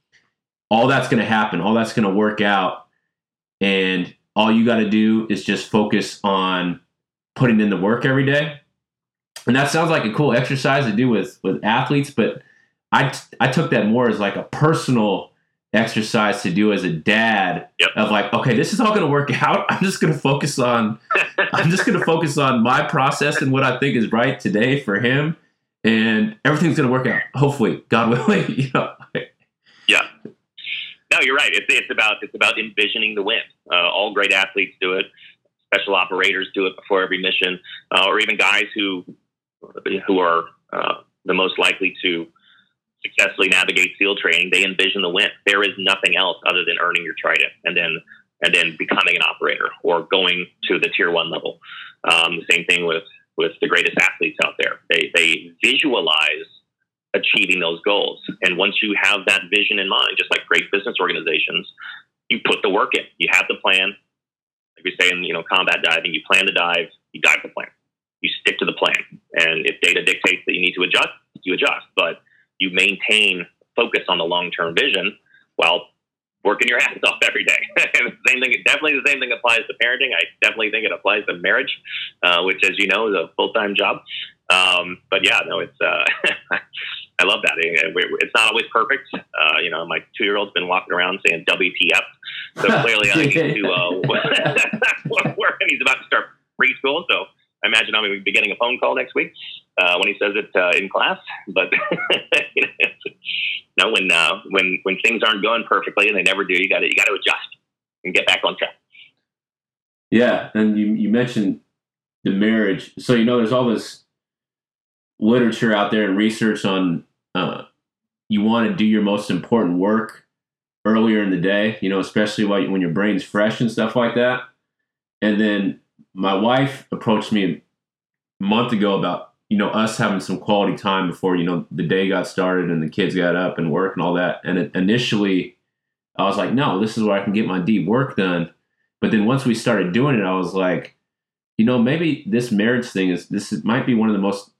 all that's going to happen all that's going to work out and all you got to do is just focus on putting in the work every day and that sounds like a cool exercise to do with with athletes but i i took that more as like a personal exercise to do as a dad Yep. of like okay this is all going to work out i'm just going to focus on i'm just going to focus on my process and what i think is right today for him and everything's going to work out hopefully god willing you know No, you're right. It's, it's about it's about envisioning the win. Uh, all great athletes do it. Special operators do it before every mission, uh, or even guys who who are uh, the most likely to successfully navigate SEAL training. They envision the win. There is nothing else other than earning your trident and then and then becoming an operator or going to the tier one level. Um, the same thing with with the greatest athletes out there. They they visualize achieving those goals. And once you have that vision in mind, just like great business organizations, you put the work in. You have the plan. Like we say in you know combat diving, you plan to dive, you dive the plan. You stick to the plan. And if data dictates that you need to adjust, you adjust. But you maintain focus on the long term vision while working your ass off every day. and the same thing, definitely the same thing applies to parenting. I definitely think it applies to marriage, uh, which, as you know, is a full time job. Um, but yeah, no, it's uh, I love that. It's not always perfect. Uh, you know, my two year old's been walking around saying WTF. So clearly, I need to uh, work. And he's about to start preschool, so I imagine I'm going to be getting a phone call next week uh, when he says it uh, in class. But you know, when uh, when when things aren't going perfectly, and they never do, you got to you got to adjust and get back on track. Yeah, and you you mentioned the marriage. So you know, there's all this literature out there and research on uh, you want to do your most important work earlier in the day. You know, especially while you, when your brain's fresh and stuff like that. And then my wife approached me a month ago about you know us having some quality time before you know the day got started and the kids got up and work and all that. And it, initially, I was like, no, this is where I can get my deep work done. But then once we started doing it, I was like, you know, maybe this marriage thing is this is, might be one of the most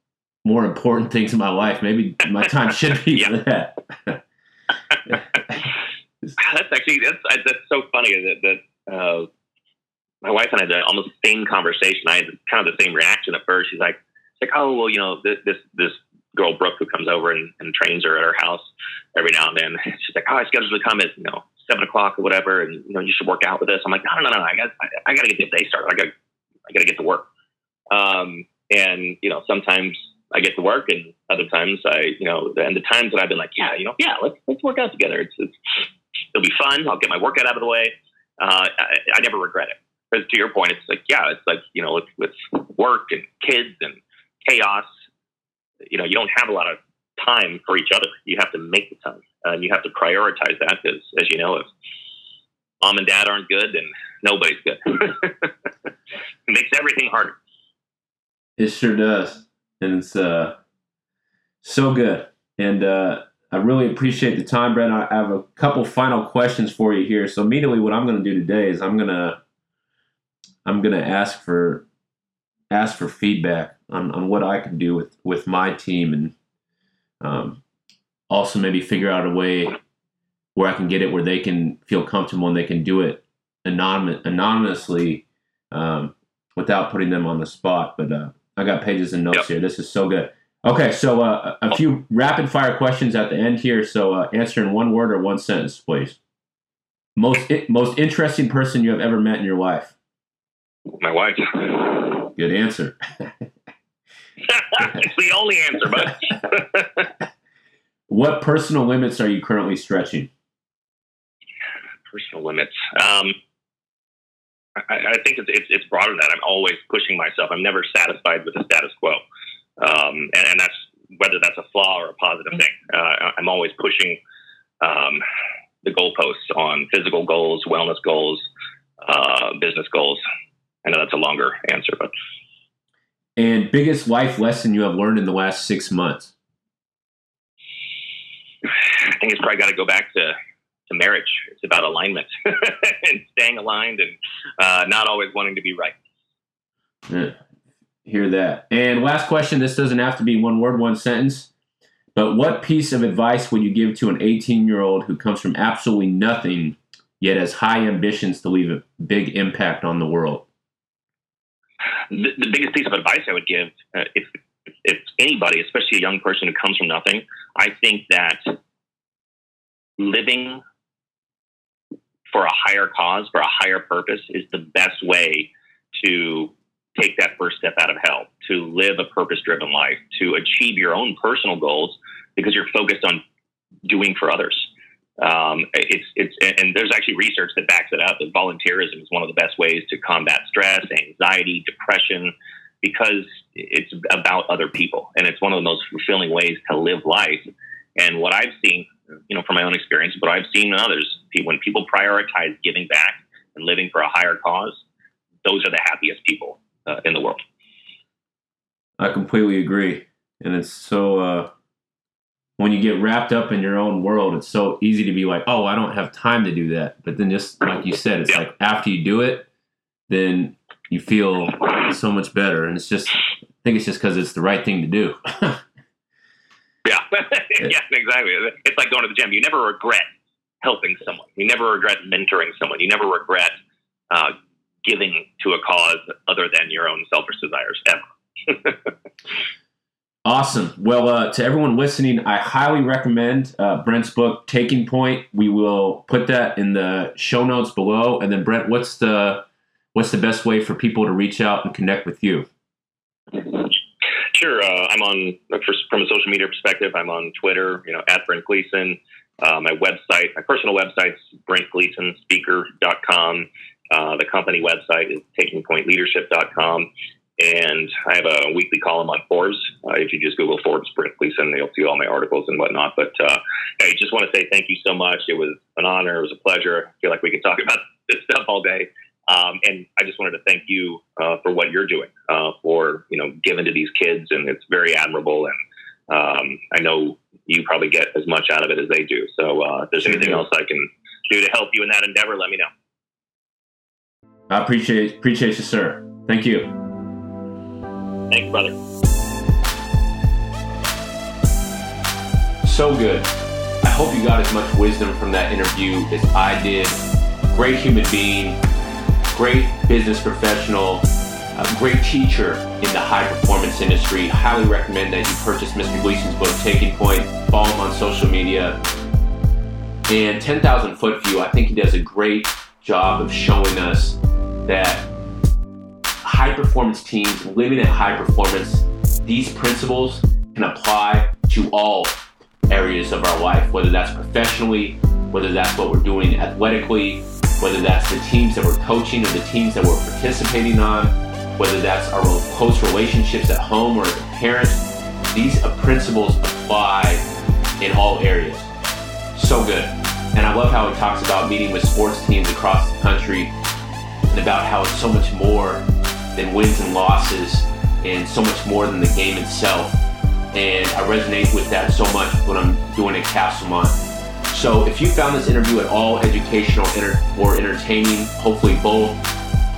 more important things in my life. Maybe my time should be for that. That's actually that's that's so funny that that uh, my wife and I had the- almost the same conversation. I had kind of the same reaction at first. She's like, she's like, oh well, you know, this this this girl Brooke who comes over and, and trains her at her house every now and then. She's like, oh, I scheduled to come at you know seven o'clock or whatever, and you know you should work out with us. I'm like, no, no, no, no, I got I, I got to get the day started. I got I got to get to work. Um, and you know sometimes I get to work, and other times I, you know, and the times that I've been like, yeah, you know, yeah, let's let's work out together. It's, it's it'll be fun. I'll get my workout out of the way. Uh, I, I never regret it. Because to your point, it's like, yeah, it's like you know, with, with work and kids and chaos, you know, you don't have a lot of time for each other. You have to make the time, and you have to prioritize that. Because as you know, if mom and dad aren't good, then nobody's good. it makes everything harder. It sure does, and it's uh, so good. And uh, I really appreciate the time, Brent. I have a couple final questions for you here. So immediately, what I'm going to do today is I'm gonna I'm gonna ask for ask for feedback on, on what I can do with with my team, and um, also maybe figure out a way where I can get it where they can feel comfortable and they can do it anonymous, anonymously um, without putting them on the spot. But uh, I got pages and notes Yep. here. This is so good. Okay, so uh, a a few rapid fire questions at the end here. So uh, answer in one word or one sentence, please. Most i- most interesting person you have ever met in your life. My wife. Good answer. it's the only answer, but What personal limits are you currently stretching? personal limits. Um, I, I think it's, it's it's broader than that. I'm always pushing myself. I'm never satisfied with the status quo, um, and, and that's whether that's a flaw or a positive thing. Uh, I'm always pushing um, the goalposts on physical goals, wellness goals, uh, business goals. I know that's a longer answer, but And biggest life lesson you have learned in the last six months? I think it's probably got to go back to, to marriage. It's about alignment and staying aligned and uh, not always wanting to be right. Yeah, hear that. And last question. This doesn't have to be one word, one sentence. But what piece of advice would you give to an 18 year old who comes from absolutely nothing, yet has high ambitions to leave a big impact on the world? The, the biggest piece of advice I would give, uh, if, if anybody, especially a young person who comes from nothing, I think that living for a higher cause, for a higher purpose, is the best way to take that first step out of hell, to live a purpose driven life, to achieve your own personal goals because you're focused on doing for others. Um, it's it's and there's actually research that backs it up that volunteerism is one of the best ways to combat stress, anxiety, depression, because it's about other people and it's one of the most fulfilling ways to live life. And what I've seen, you know, from my own experience, but I've seen in others, when people prioritize giving back and living for a higher cause, those are the happiest people uh, in the world. I completely agree. And it's so, uh, when you get wrapped up in your own world, it's so easy to be like, oh, I don't have time to do that. But then, just like you said, it's Yeah. like after you do it, then you feel so much better. And it's just, I think it's just because it's the right thing to do. Yeah, exactly. It's like going to the gym. You never regret helping someone. You never regret mentoring someone. You never regret uh, giving to a cause other than your own selfish desires ever. Awesome. Well, uh, to everyone listening, I highly recommend uh, Brent's book, Taking Point. We will put that in the show notes below. And then, Brent, what's the what's the best way for people to reach out and connect with you? Sure. Uh, I'm on from a social media perspective. I'm on Twitter. You know, at Brent Gleeson. Uh, my website, my personal website's BrentGleesonSpeaker.com. Uh, the company website is TakingPointLeadership.com. And I have a weekly column on Forbes. Uh, if you just Google Forbes Brent Gleeson, you'll see all my articles and whatnot. But uh, I just want to say thank you so much. It was an honor. It was a pleasure. I feel like we could talk about this stuff all day. Um, and I just wanted to thank you uh, for what you're doing, uh, for you know giving to these kids, and it's very admirable. And um, I know you probably get as much out of it as they do. So uh, if there's anything else I can do to help you in that endeavor, let me know. I appreciate appreciate you, sir. Thank you. Thanks, brother. So good. I hope you got as much wisdom from that interview as I did. Great human being, great business professional, a great teacher in the high performance industry. Highly recommend that you purchase Mr. Gleeson's book, Taking Point. Follow him on social media. And 10,000 Foot View, I think he does a great job of showing us that high performance teams living at high performance, these principles can apply to all areas of our life, whether that's professionally, whether that's what we're doing athletically, whether that's the teams that we're coaching or the teams that we're participating on, whether that's our close relationships at home or as a parent. These uh, principles apply in all areas. So good. And I love how he talks about meeting with sports teams across the country and about how it's so much more than wins and losses and so much more than the game itself. And I resonate with that so much when I'm doing at Castlemont. So if you found this interview at all educational or entertaining, hopefully both,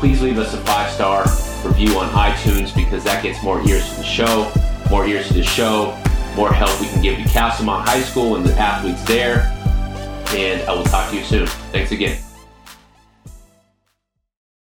please leave us a five star review on iTunes because that gets more ears to the show, more ears to the show, more help we can give to Castlemont High School and the athletes there. And I will talk to you soon. Thanks again.